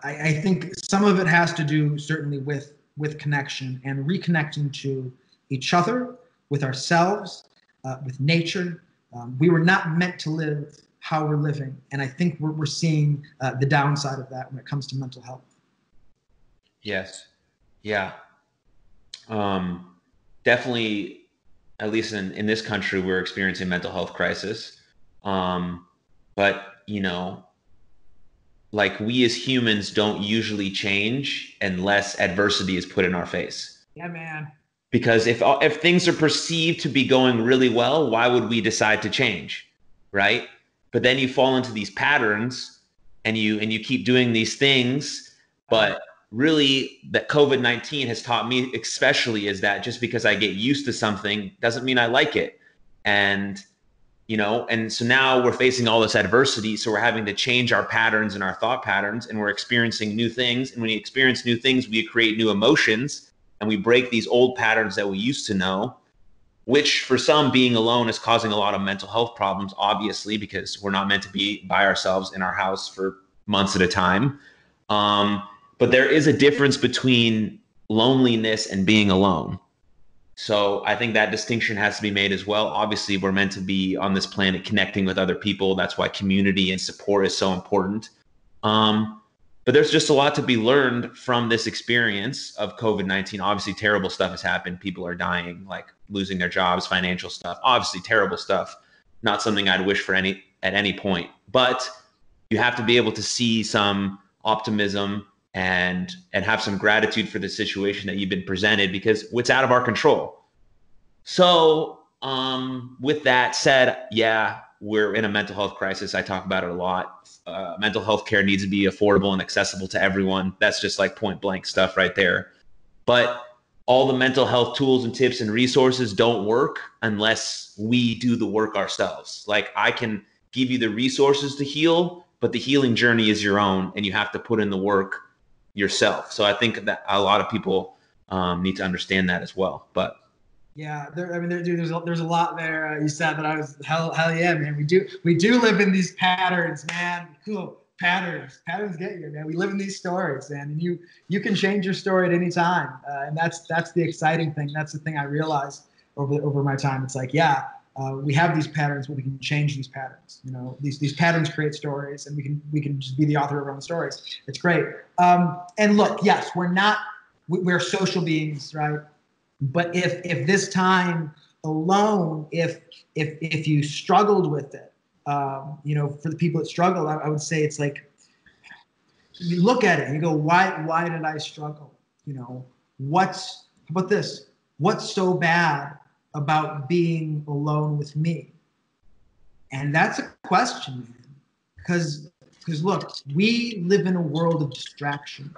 I, I think some of it has to do certainly with with connection and reconnecting to each other, with ourselves, uh, with nature. Um, we were not meant to live how we're living. And I think we're, we're seeing uh, the downside of that when it comes to mental health. Yes. Yeah. Um, definitely, at least in, in this country, we're experiencing mental health crisis. Um, but, you know, like we as humans don't usually change unless adversity is put in our face. Yeah, man. Because if if things are perceived to be going really well, why would we decide to change, right? But then you fall into these patterns and you and you keep doing these things, but really that COVID-19 has taught me especially is that just because I get used to something doesn't mean I like it. And you know? And so now we're facing all this adversity so we're having to change our patterns and our thought patterns and we're experiencing new things. And when we experience new things we create new emotions and we break these old patterns that we used to know which for some being alone is causing a lot of mental health problems obviously because we're not meant to be by ourselves in our house for months at a time. Um, but there is a difference between loneliness and being alone so I think that distinction has to be made as well. Obviously, we're meant to be on this planet connecting with other people. That's why community and support is so important. Um, but there's just a lot to be learned from this experience of COVID 19. Obviously, terrible stuff has happened. People are dying, like losing their jobs, financial stuff. Obviously, terrible stuff. Not something I'd wish for any at any point. But you have to be able to see some optimism and and have some gratitude for the situation that you've been presented because it's out of our control. So, um, with that said, yeah, we're in a mental health crisis. I talk about it a lot. Uh, mental health care needs to be affordable and accessible to everyone. That's just like point blank stuff right there. But all the mental health tools and tips and resources don't work unless we do the work ourselves. Like I can give you the resources to heal, but the healing journey is your own and you have to put in the work yourself. So I think that a lot of people um, need to understand that as well. But yeah, there, I mean, there, dude, there's a, there's a lot there. Uh, you said that I was hell, hell yeah, man. We do we do live in these patterns, man. Cool patterns patterns get you man we live in these stories man. and you you can change your story at any time uh, and that's that's the exciting thing that's the thing i realized over over my time it's like yeah uh, we have these patterns but we can change these patterns you know these these patterns create stories and we can we can just be the author of our own stories it's great um, and look yes we're not we're social beings right but if if this time alone if if if you struggled with it um, you know, for the people that struggle, I, I, would say it's like you look at it and you go, why why did I struggle? You know, what's how about this? What's so bad about being alone with me? And that's a question, man. Because because look, we live in a world of distraction.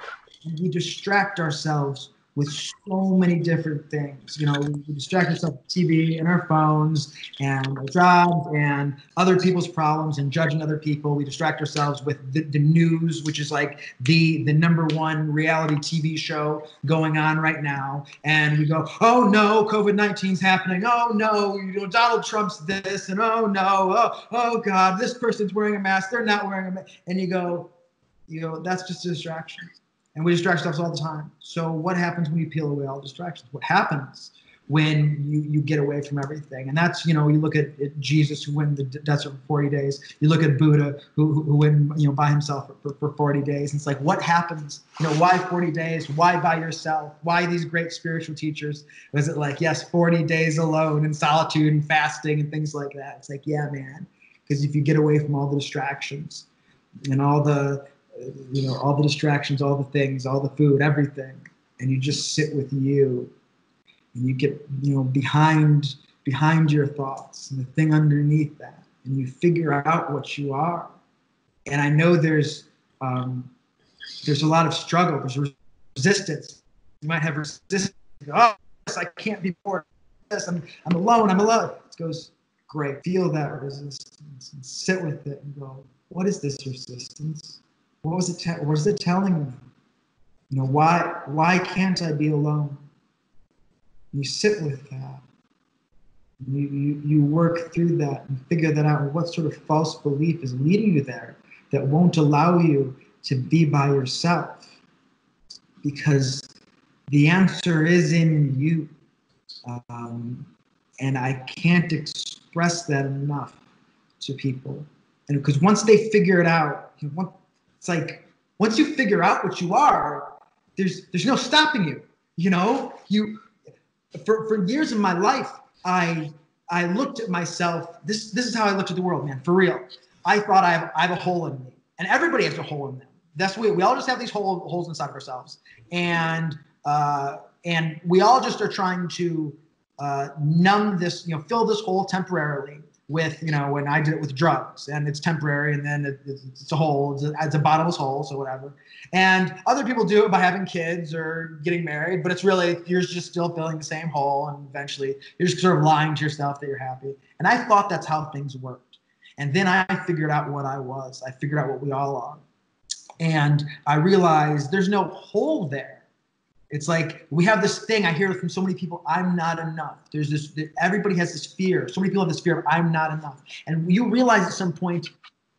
We distract ourselves with so many different things. You know, we distract ourselves with TV and our phones and our jobs and other people's problems and judging other people. We distract ourselves with the, the news, which is like the the number one reality TV show going on right now. And we go, oh no, COVID 19 is happening. Oh no, you know, Donald Trump's this and oh no, oh, oh God, this person's wearing a mask. They're not wearing a mask. And you go, you know, that's just a distraction and we distract ourselves all the time. So what happens when you peel away all distractions? What happens when you, you get away from everything? And that's, you know, you look at, at Jesus who went in the desert for 40 days. You look at Buddha who, who went, you know, by himself for, for 40 days. And it's like, what happens? You know, why 40 days? Why by yourself? Why these great spiritual teachers? Was it like, yes, 40 days alone in solitude and fasting and things like that? It's like, yeah, man. Because if you get away from all the distractions and all the you know, all the distractions, all the things, all the food, everything, and you just sit with you, and you get, you know, behind behind your thoughts and the thing underneath that, and you figure out what you are. And I know there's um, there's a lot of struggle. There's resistance. You might have resistance. Oh, I can't be more. I'm I'm alone. I'm alone. It goes great. Feel that resistance and sit with it and go. What is this resistance? What was it? Te- what was it telling me? You know, why why can't I be alone? You sit with that. You, you, you work through that and figure that out. What sort of false belief is leading you there that won't allow you to be by yourself? Because the answer is in you. Um, and I can't express that enough to people. And because once they figure it out, you know, it's like once you figure out what you are, there's there's no stopping you. You know, you for, for years of my life, I I looked at myself. This this is how I looked at the world, man. For real, I thought I have I have a hole in me, and everybody has a hole in them. That's we we all just have these hole, holes inside of ourselves, and uh, and we all just are trying to uh, numb this, you know, fill this hole temporarily with you know when I did it with drugs and it's temporary and then it, it's, a hole it's a, it's a, bottomless hole so whatever. And other people do it by having kids or getting married but it's really you're just still filling the same hole and eventually you're just sort of lying to yourself that you're happy. And I thought that's how things worked. And then I figured out what I was. I figured out what we all are. And I realized there's no hole there it's like we have this thing I hear from so many people I'm not enough. There's this, everybody has this fear. So many people have this fear of I'm not enough. And you realize at some point,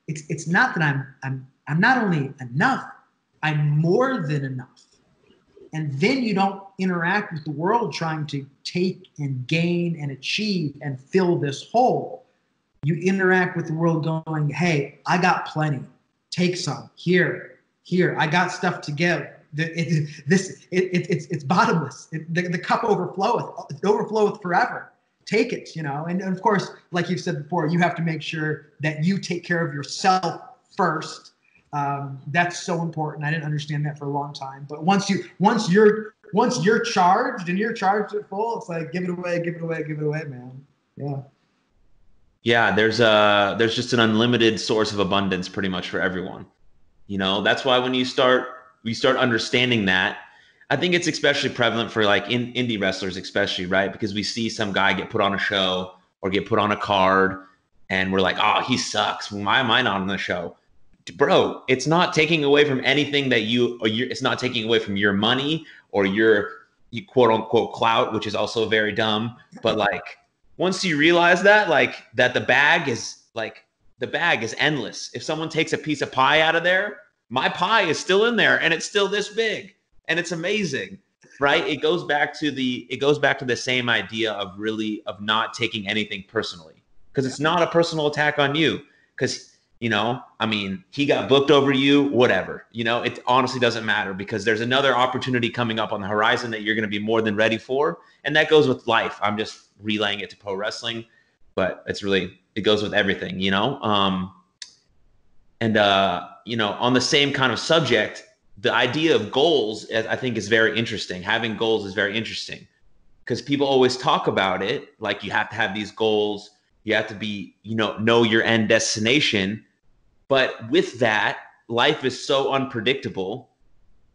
it's, it's not that I'm, I'm, I'm not only enough, I'm more than enough. And then you don't interact with the world trying to take and gain and achieve and fill this hole. You interact with the world going, hey, I got plenty. Take some. Here, here. I got stuff to give it, this it, it, it's it's bottomless. It, the, the cup overfloweth. It overfloweth forever. Take it, you know. And, and of course, like you've said before, you have to make sure that you take care of yourself first. Um, that's so important. I didn't understand that for a long time, but once you once you're once you're charged and you're charged at full, it's like give it away, give it away, give it away, man. Yeah. Yeah, there's a there's just an unlimited source of abundance pretty much for everyone. You know, that's why when you start we start understanding that i think it's especially prevalent for like in indie wrestlers especially right? Because we see some guy get put on a show or get put on a card and we're like oh he sucks. Why am i not on the show? Bro it's not taking away from anything that you or you it's not taking away from your money or your you quote unquote clout which is also very dumb. But like once you realize that like that the bag is like the bag is endless. If someone takes a piece of pie out of there, my pie is still in there and it's still this big and it's amazing right? It goes back to the it goes back to the same idea of really of not taking anything personally because it's not a personal attack on you because you know i mean he got booked over you whatever you know? It honestly doesn't matter because there's another opportunity coming up on the horizon that you're going to be more than ready for and that goes with life. I'm just relaying it to pro wrestling but it's really it goes with everything you know? Um and uh you know on the same kind of subject the idea of goals i think is very interesting. Having goals is very interesting. Because people always talk about it like you have to have these goals you have to be you know know your end destination. But with that life is so unpredictable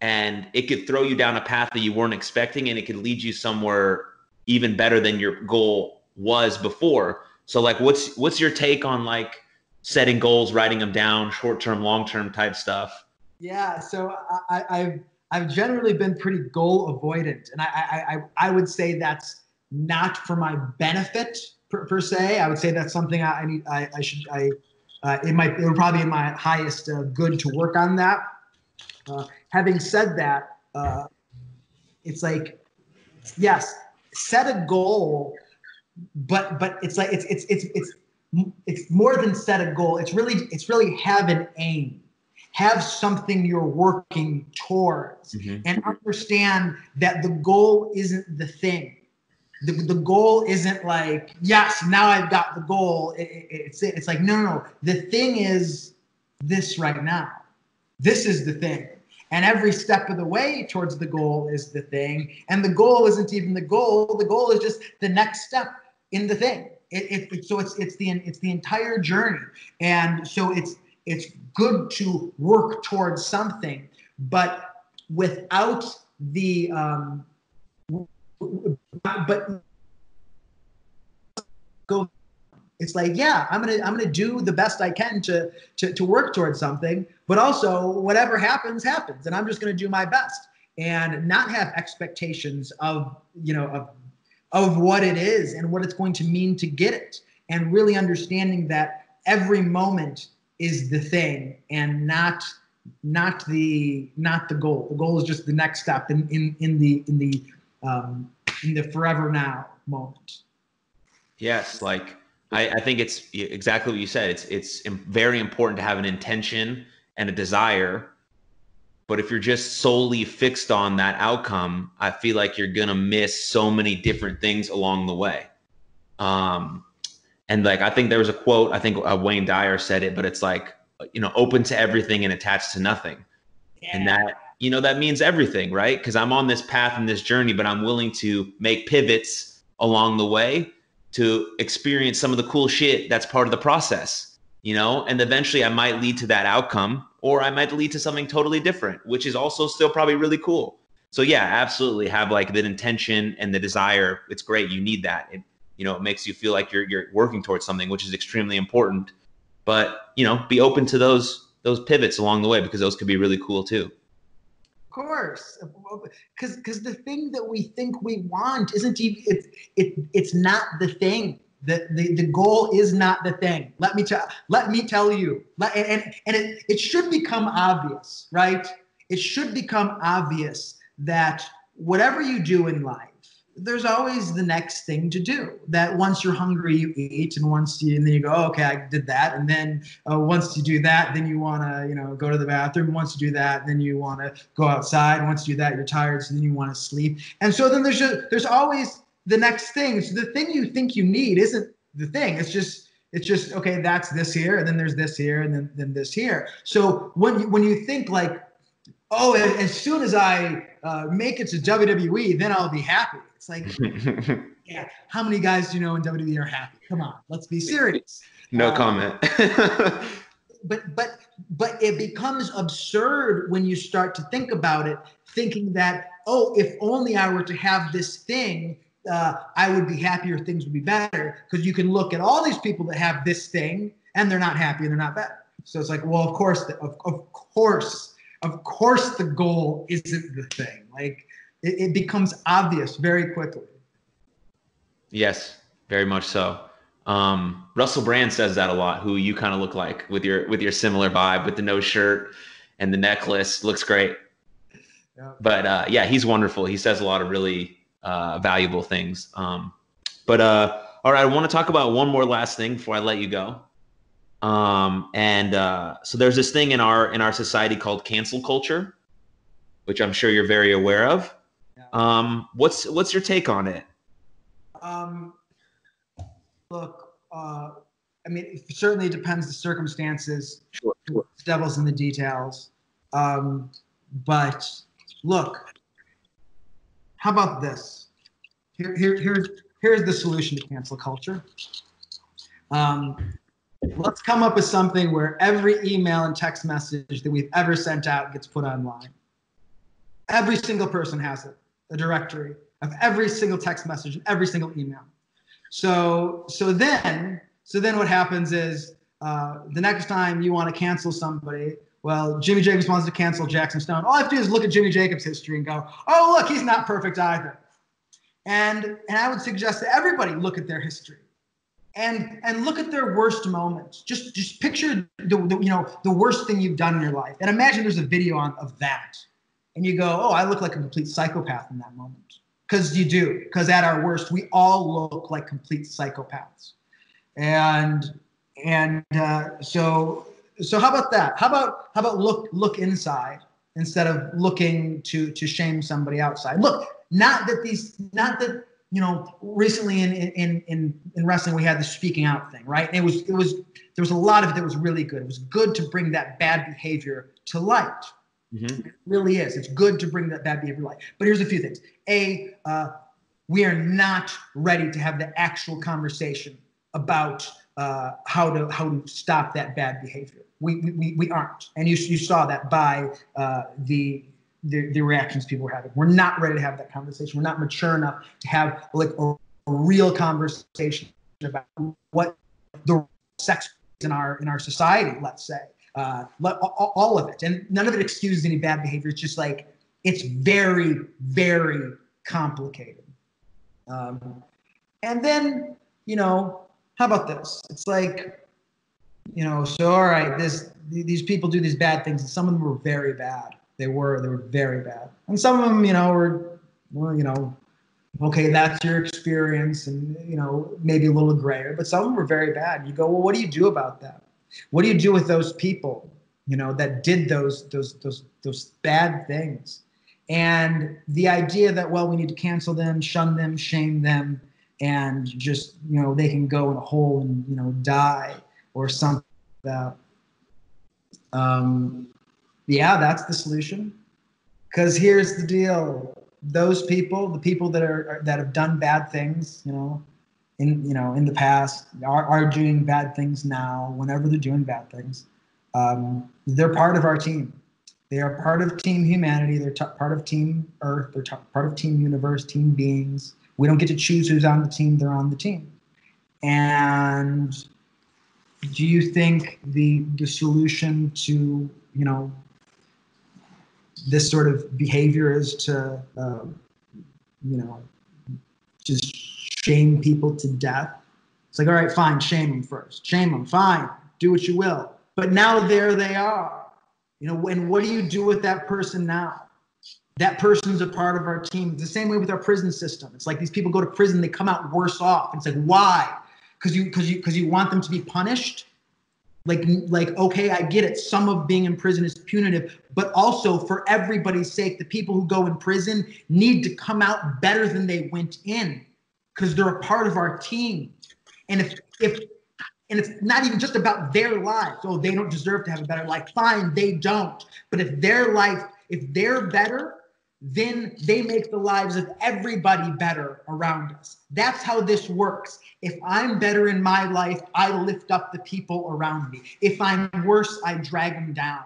and it could throw you down a path that you weren't expecting and it could lead you somewhere even better than your goal was before. So like what's what's your take on like setting goals writing them down short term long term type stuff yeah so I, i've i've generally been pretty goal avoidant and I, I i i would say that's not for my benefit per, per se. I would say that's something I, I need. I, I should. I uh, it might. It would probably be my highest uh, good to work on that. Uh, having said that, uh, it's like yes, set a goal, but but it's like it's it's it's it's it's more than set a goal. It's really it's really have an aim. Have something you're working towards. Mm-hmm. and understand that the goal isn't the thing. The, the goal isn't like yes now i've got the goal. It, it, it's it's like no, no no. The thing is this right now. This is the thing. And every step of the way towards the goal is the thing. And the goal isn't even the goal. The goal is just the next step in the thing it, it, so it's it's the it's the entire journey. And so it's it's good to work towards something but without the um, but go it's like yeah i'm gonna i'm gonna do the best i can to, to to work towards something but also whatever happens happens and i'm just gonna do my best. And not have expectations of you know of of what it is and what it's going to mean to get it and really understanding that every moment is the thing and not not the not the goal the goal is just the next step in in, in the in the um, in the forever now moment. Yes, like I, I think it's exactly what you said. It's it's very important to have an intention and a desire, but if you're just solely fixed on that outcome, I feel like you're gonna miss so many different things along the way. Um, and like I think there was a quote. I think uh, Wayne Dyer said it, but it's like you know, open to everything and attached to nothing, yeah. and that you know, that means everything, right? Because I'm on this path and this journey, but I'm willing to make pivots along the way to experience some of the cool shit that's part of the process, you know? And eventually I might lead to that outcome or I might lead to something totally different, which is also still probably really cool. So yeah, absolutely have like the intention and the desire. It's great. You need that. It, you know, it makes you feel like you're you're working towards something, which is extremely important. But, you know, be open to those those pivots along the way because those could be really cool too Of course because because the thing that we think we want isn't even it's it, it's not the thing the, the the goal is not the thing let me tell let me tell you let, and and, it, it should become obvious right it should become obvious that whatever you do in life there's always the next thing to do. That once you're hungry, you eat, and once you and then you go, oh, okay, I did that, and then uh, once you do that, then you want to, you know, go to the bathroom. Once you do that, then you want to go outside. Once you do that, you're tired, so then you want to sleep. And so then there's just, there's always the next thing. So the thing you think you need isn't the thing. It's just it's just okay. That's this here, and then there's this here, and then then this here. So when you, when you think like, oh, as soon as I uh, make it to WWE, then I'll be happy it's like, yeah, how many guys do you know in WWE are happy? Come on, let's be serious. No um, comment. but but but it becomes absurd when you start to think about it, thinking that oh, if only I were to have this thing, uh, I would be happier. Things would be better because you can look at all these people that have this thing and they're not happy and they're not better. So it's like, well, of course, the, of, of course, of course, the goal isn't the thing. Like it, it becomes obvious very quickly. Yes, very much so. Um, Russell Brand says that a lot. Who you kind of look like with your with your similar vibe with the no shirt and the necklace. Looks great. Yeah. But uh, yeah, he's wonderful. He says a lot of really uh, valuable things. Um, but uh, all right, I want to talk about one more last thing before I let you go. Um, and uh, so there's this thing in our in our society called cancel culture, which I'm sure you're very aware of. Um, what's what's your take on it? Um, look, uh, I mean, it certainly depends the circumstances. Sure, sure. The devil's in the details. Um, but look, how about this? Here, here, here's here's the solution to cancel culture. Um, let's come up with something where every email and text message that we've ever sent out gets put online. Every single person has it, a directory of every single text message and every single email. So, so then, so then what happens is uh, the next time you want to cancel somebody, well, Jimmy Jacobs wants to cancel Jackson Stone. All I have to do is look at Jimmy Jacobs' history and go, oh, look, he's not perfect either. And, and I would suggest that everybody look at their history and, and look at their worst moments. Just, just picture the, the, you know, the worst thing you've done in your life. And imagine there's a video on, of that. And you go, oh, I look like a complete psychopath in that moment. Because you do. Because at our worst, we all look like complete psychopaths. And, and uh, so so how about that? How about how about look look inside instead of looking to to shame somebody outside? Look, not that these not that you know recently in in in in wrestling we had the speaking out thing, right? And it was it was there was a lot of it that was really good. It was good to bring that bad behavior to light. Mm-hmm. It really is. It's good to bring that bad behavior to light. But here's a few things. A, uh, we are not ready to have the actual conversation about uh, how to how to stop that bad behavior. We we, we aren't, and you you saw that by uh, the, the the reactions people were having. We're not ready to have that conversation. We're not mature enough to have like a, a real conversation about what the sex in our in our society. Let's say uh, all, all of it, and none of it excuses any bad behavior. It's just like it's very very complicated. Um, and then you know how about this? It's like, you know, so all right, this these people do these bad things, and some of them were very bad. They were they were very bad, and some of them, you know, were well, you know, okay, that's your experience, and you know, maybe a little grayer, but some of them were very bad. You go, well, what do you do about that? What do you do with those people, you know, that did those those those those bad things? And the idea that well, we need to cancel them, shun them, shame them, and just you know they can go in a hole and you know die or something like that. Um, yeah, that's the solution. Because here's the deal: those people, the people that are that have done bad things, you know, in you know in the past are, are doing bad things now. Whenever they're doing bad things, um, they're part of our team. They are part of Team Humanity. They're t- part of Team Earth. They're t- part of Team Universe. Team Beings we don't get to choose who's on the team, they're on the team. And do you think the the solution to, you know, this sort of behavior is to, uh, you know, just shame people to death? It's like, all right, fine, shame them first. Shame them, fine, do what you will. But now there they are. You know, and what do you do with that person now? That person's a part of our team. It's the same way with our prison system. It's like these people go to prison, they come out worse off. It's like why? Because you because you because you want them to be punished. Like like okay, I get it. Some of being in prison is punitive, but also for everybody's sake, the people who go in prison need to come out better than they went in because they're a part of our team. And if if and it's not even just about their lives. Oh, they don't deserve to have a better life. Fine, they don't. But if their life, if they're better, then they make the lives of everybody better around us. That's how this works. If I'm better in my life, I lift up the people around me. If I'm worse, I drag them down.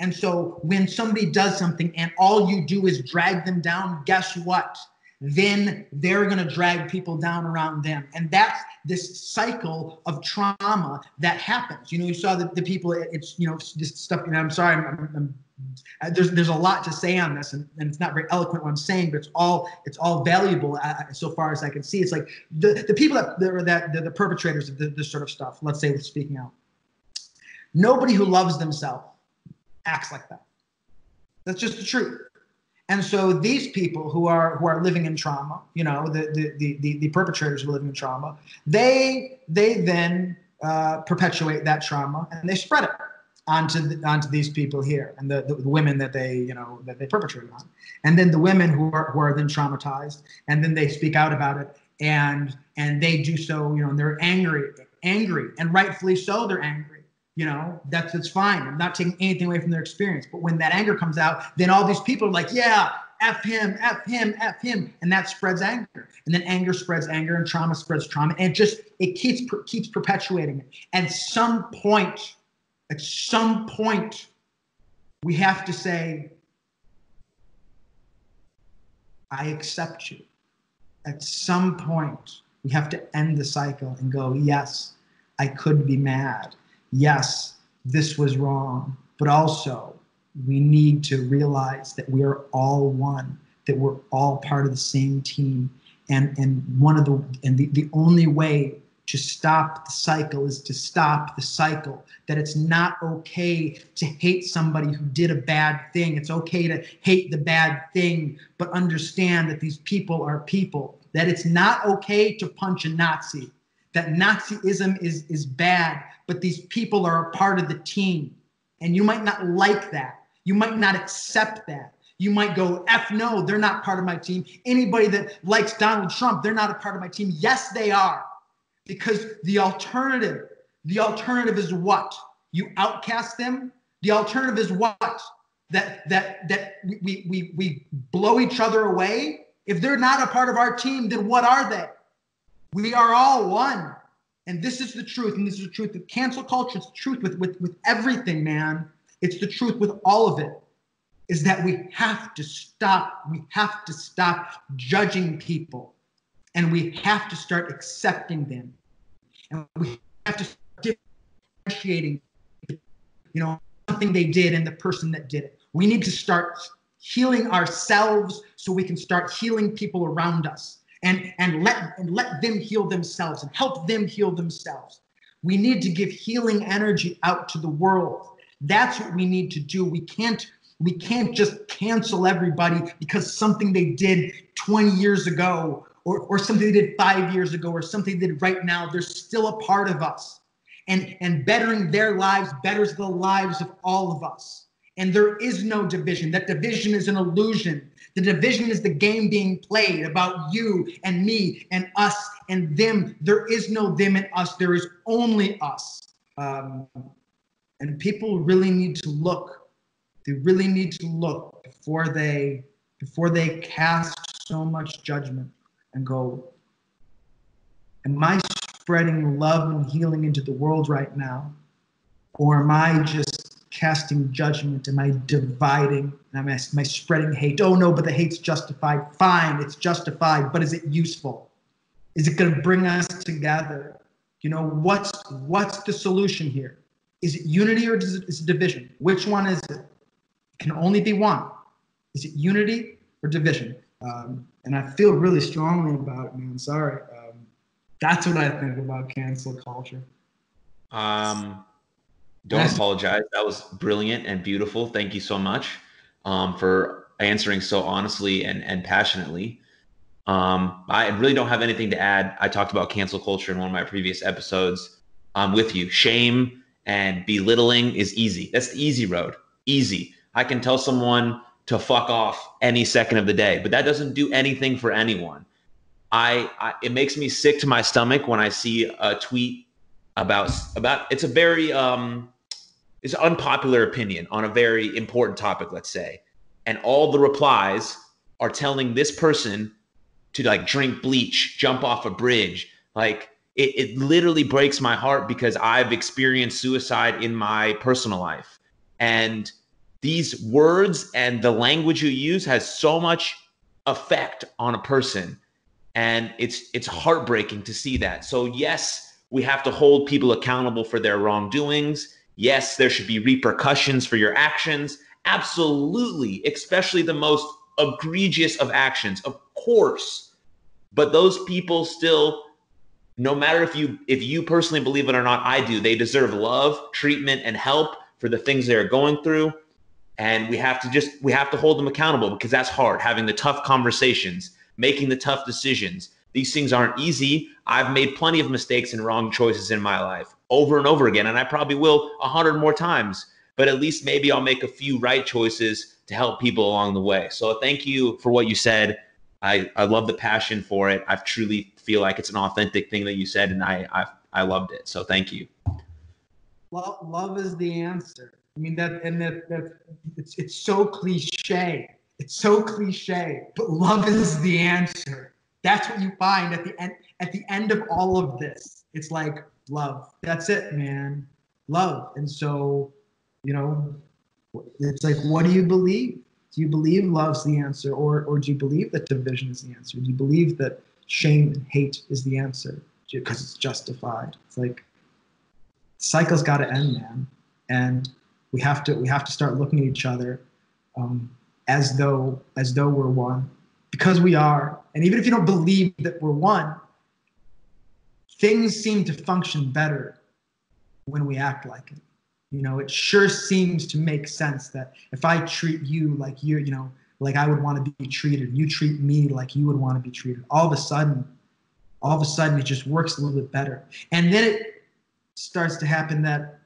And so when somebody does something and all you do is drag them down, guess what? Then they're going to drag people down around them. And that's this cycle of trauma that happens. You know, you saw the, the people, it's, you know, this stuff, you know, I'm sorry, I'm, I'm there's there's a lot to say on this, and, and it's not very eloquent what I'm saying, but it's all it's all valuable uh, so far as I can see. It's like the, the people that that, that the, the perpetrators of the, this sort of stuff. Let's say, with speaking out. Nobody who loves themselves acts like that. That's just the truth. And so these people who are who are living in trauma, you know, the the the, the perpetrators who are living in trauma, they they then uh, perpetuate that trauma and they spread it onto the, onto these people here and the, the, women that they you know that they perpetrate on. And then the women who are who are then traumatized and then they speak out about it and and they do so you know and they're angry angry and rightfully so they're angry you know that's that's fine. I'm not taking anything away from their experience. But when that anger comes out then all these people are like yeah F him, F him, F him, and that spreads anger, and then anger spreads anger, and trauma spreads trauma, and it just it keeps keeps perpetuating it. At some point, at some point, we have to say, I accept you. At some point, we have to end the cycle and go, yes, I could be mad. Yes, this was wrong. But also, we need to realize that we are all one, that we're all part of the same team. And, and one of the and the, the only way to stop the cycle is to stop the cycle. That it's not okay to hate somebody who did a bad thing. It's okay to hate the bad thing, but understand that these people are people. That it's not okay to punch a Nazi. That Nazism is, is bad, but these people are a part of the team. And you might not like that. You might not accept that. You might go, F no, they're not part of my team. Anybody that likes Donald Trump, they're not a part of my team. Yes, they are. Because the alternative, the alternative is what? You outcast them? The alternative is what? That that that we we we blow each other away? If they're not a part of our team, then what are they? We are all one. And this is the truth. And this is the truth with cancel culture. It's the truth with, with, with everything, man. It's the truth with all of it. Is that we have to stop. We have to stop judging people and we have to start accepting them. And we have to start differentiating you know something they did and the person that did it. We need to start healing ourselves so we can start healing people around us and and let and let them heal themselves and help them heal themselves. We need to give healing energy out to the world. That's what we need to do. We can't we can't just cancel everybody because something they did 20 years ago or, or something they did five years ago or something they did right now. They're still a part of us. And, and bettering their lives betters the lives of all of us. And there is no division. That division is an illusion. The division is the game being played about you and me and us and them. There is no them and us. There is only us. Um, and people really need to look. They really need to look before they before they cast so much judgment and go, Am I spreading love and healing into the world right now? Or am I just casting judgment? Am I dividing? Am I, am I spreading hate? Oh no, but the hate's justified. Fine, it's justified, but is it useful? Is it going to bring us together? You know, what's what's the solution here? Is it unity or is it, is it division? Which one is it? It can only be one. Is it unity or division? Um, and I feel really strongly about it, man. Sorry. Um, that's what I think about cancel culture. Um, don't apologize. That was brilliant and beautiful. Thank you so much um, for answering so honestly and, and passionately. Um, I really don't have anything to add. I talked about cancel culture in one of my previous episodes. I'm with you. Shame and belittling is easy. That's the easy road. Easy. I can tell someone to fuck off any second of the day, but that doesn't do anything for anyone. I, I it makes me sick to my stomach when I see a tweet about about it's a very um it's an unpopular opinion on a very important topic, let's say, and all the replies are telling this person to like drink bleach, jump off a bridge, like it, it literally breaks my heart because I've experienced suicide in my personal life. And these words and the language you use has so much effect on a person and it's it's heartbreaking to see that so yes we have to hold people accountable for their wrongdoings yes there should be repercussions for your actions Absolutely, especially the most egregious of actions, of course. But those people still, no matter if you if you personally believe it or not, I do. They deserve love, treatment, and help for the things they are going through. And we have to just we have to hold them accountable because that's hard. Having the tough conversations, making the tough decisions. These things aren't easy. I've made plenty of mistakes and wrong choices in my life over and over again, and I probably will a hundred more times. But at least maybe I'll make a few right choices to help people along the way. So thank you for what you said. I, I love the passion for it. I truly feel like it's an authentic thing that you said, and I I, I loved it. So thank you. Love, love is the answer. I mean that, and that that it's it's so cliche. It's so cliche, but love is the answer. That's what you find at the end at the end of all of this. It's like love. That's it, man. Love. And so, you know, it's like, what do you believe? Do you believe love's the answer, or or do you believe that division is the answer? Do you believe that shame and hate is the answer because it's justified? It's like cycle's got to end, man, and we have to we have to start looking at each other um, as though as though we're one, because we are. And even if you don't believe that we're one, things seem to function better when we act like it. You know, it sure seems to make sense that if I treat you like you're, you know, like I would want to be treated, you treat me like you would want to be treated. All of a sudden, all of a sudden, it just works a little bit better. And then it starts to happen that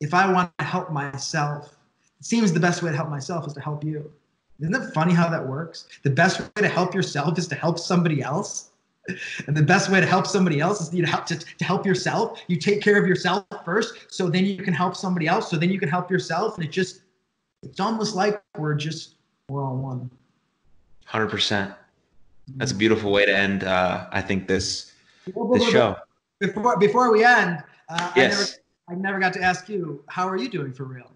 if I want to help myself, it seems the best way to help myself is to help you. Isn't it funny how that works? The best way to help yourself is to help somebody else. And the best way to help somebody else is to help to, to help yourself. You take care of yourself first, so then you can help somebody else. So then you can help yourself, and it just it's almost like we're just we're all one. Hundred percent. That's a beautiful way to end. Uh, I think this this show. Before before we end, uh, yes. I never, got to ask you how are you doing for real.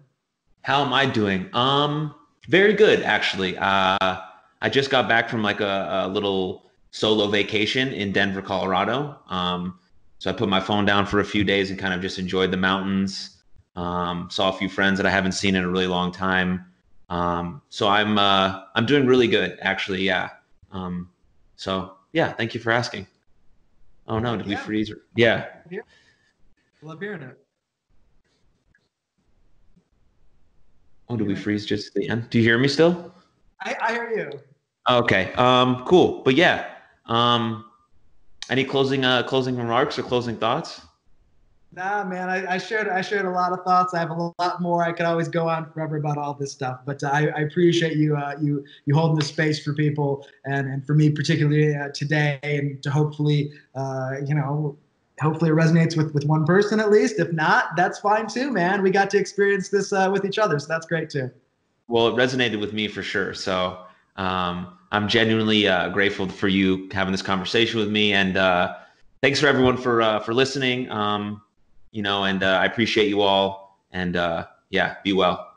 How am I doing? Um, very good actually. Uh, I just got back from like a, a little solo vacation in Denver, Colorado. Um, so I put my phone down for a few days and kind of just enjoyed the mountains. Um, saw a few friends that I haven't seen in a really long time. Um, so I'm uh, I'm doing really good, actually. Yeah. Um, so yeah, thank you for asking. Oh no, did yeah. we freeze? Yeah. Love hearing it. Oh, did we freeze just at the end? Do you hear me still? I, I hear you. Okay. Um, cool. But yeah, um, any closing uh, closing remarks or closing thoughts? Nah, man, I, I, shared I shared a lot of thoughts. I have a lot more. I could always go on forever about all this stuff, but uh, I, I appreciate you uh, you you holding the space for people and and for me particularly uh, today, and to hopefully uh, you know hopefully it resonates with with one person at least. If not, that's fine too, man. We got to experience this uh, with each other, so that's great too. Well, it resonated with me for sure. So um, I'm genuinely uh, grateful for you having this conversation with me, and uh, thanks for everyone for uh, for listening. Um, you know, and uh, I appreciate you all. And uh, yeah, be well.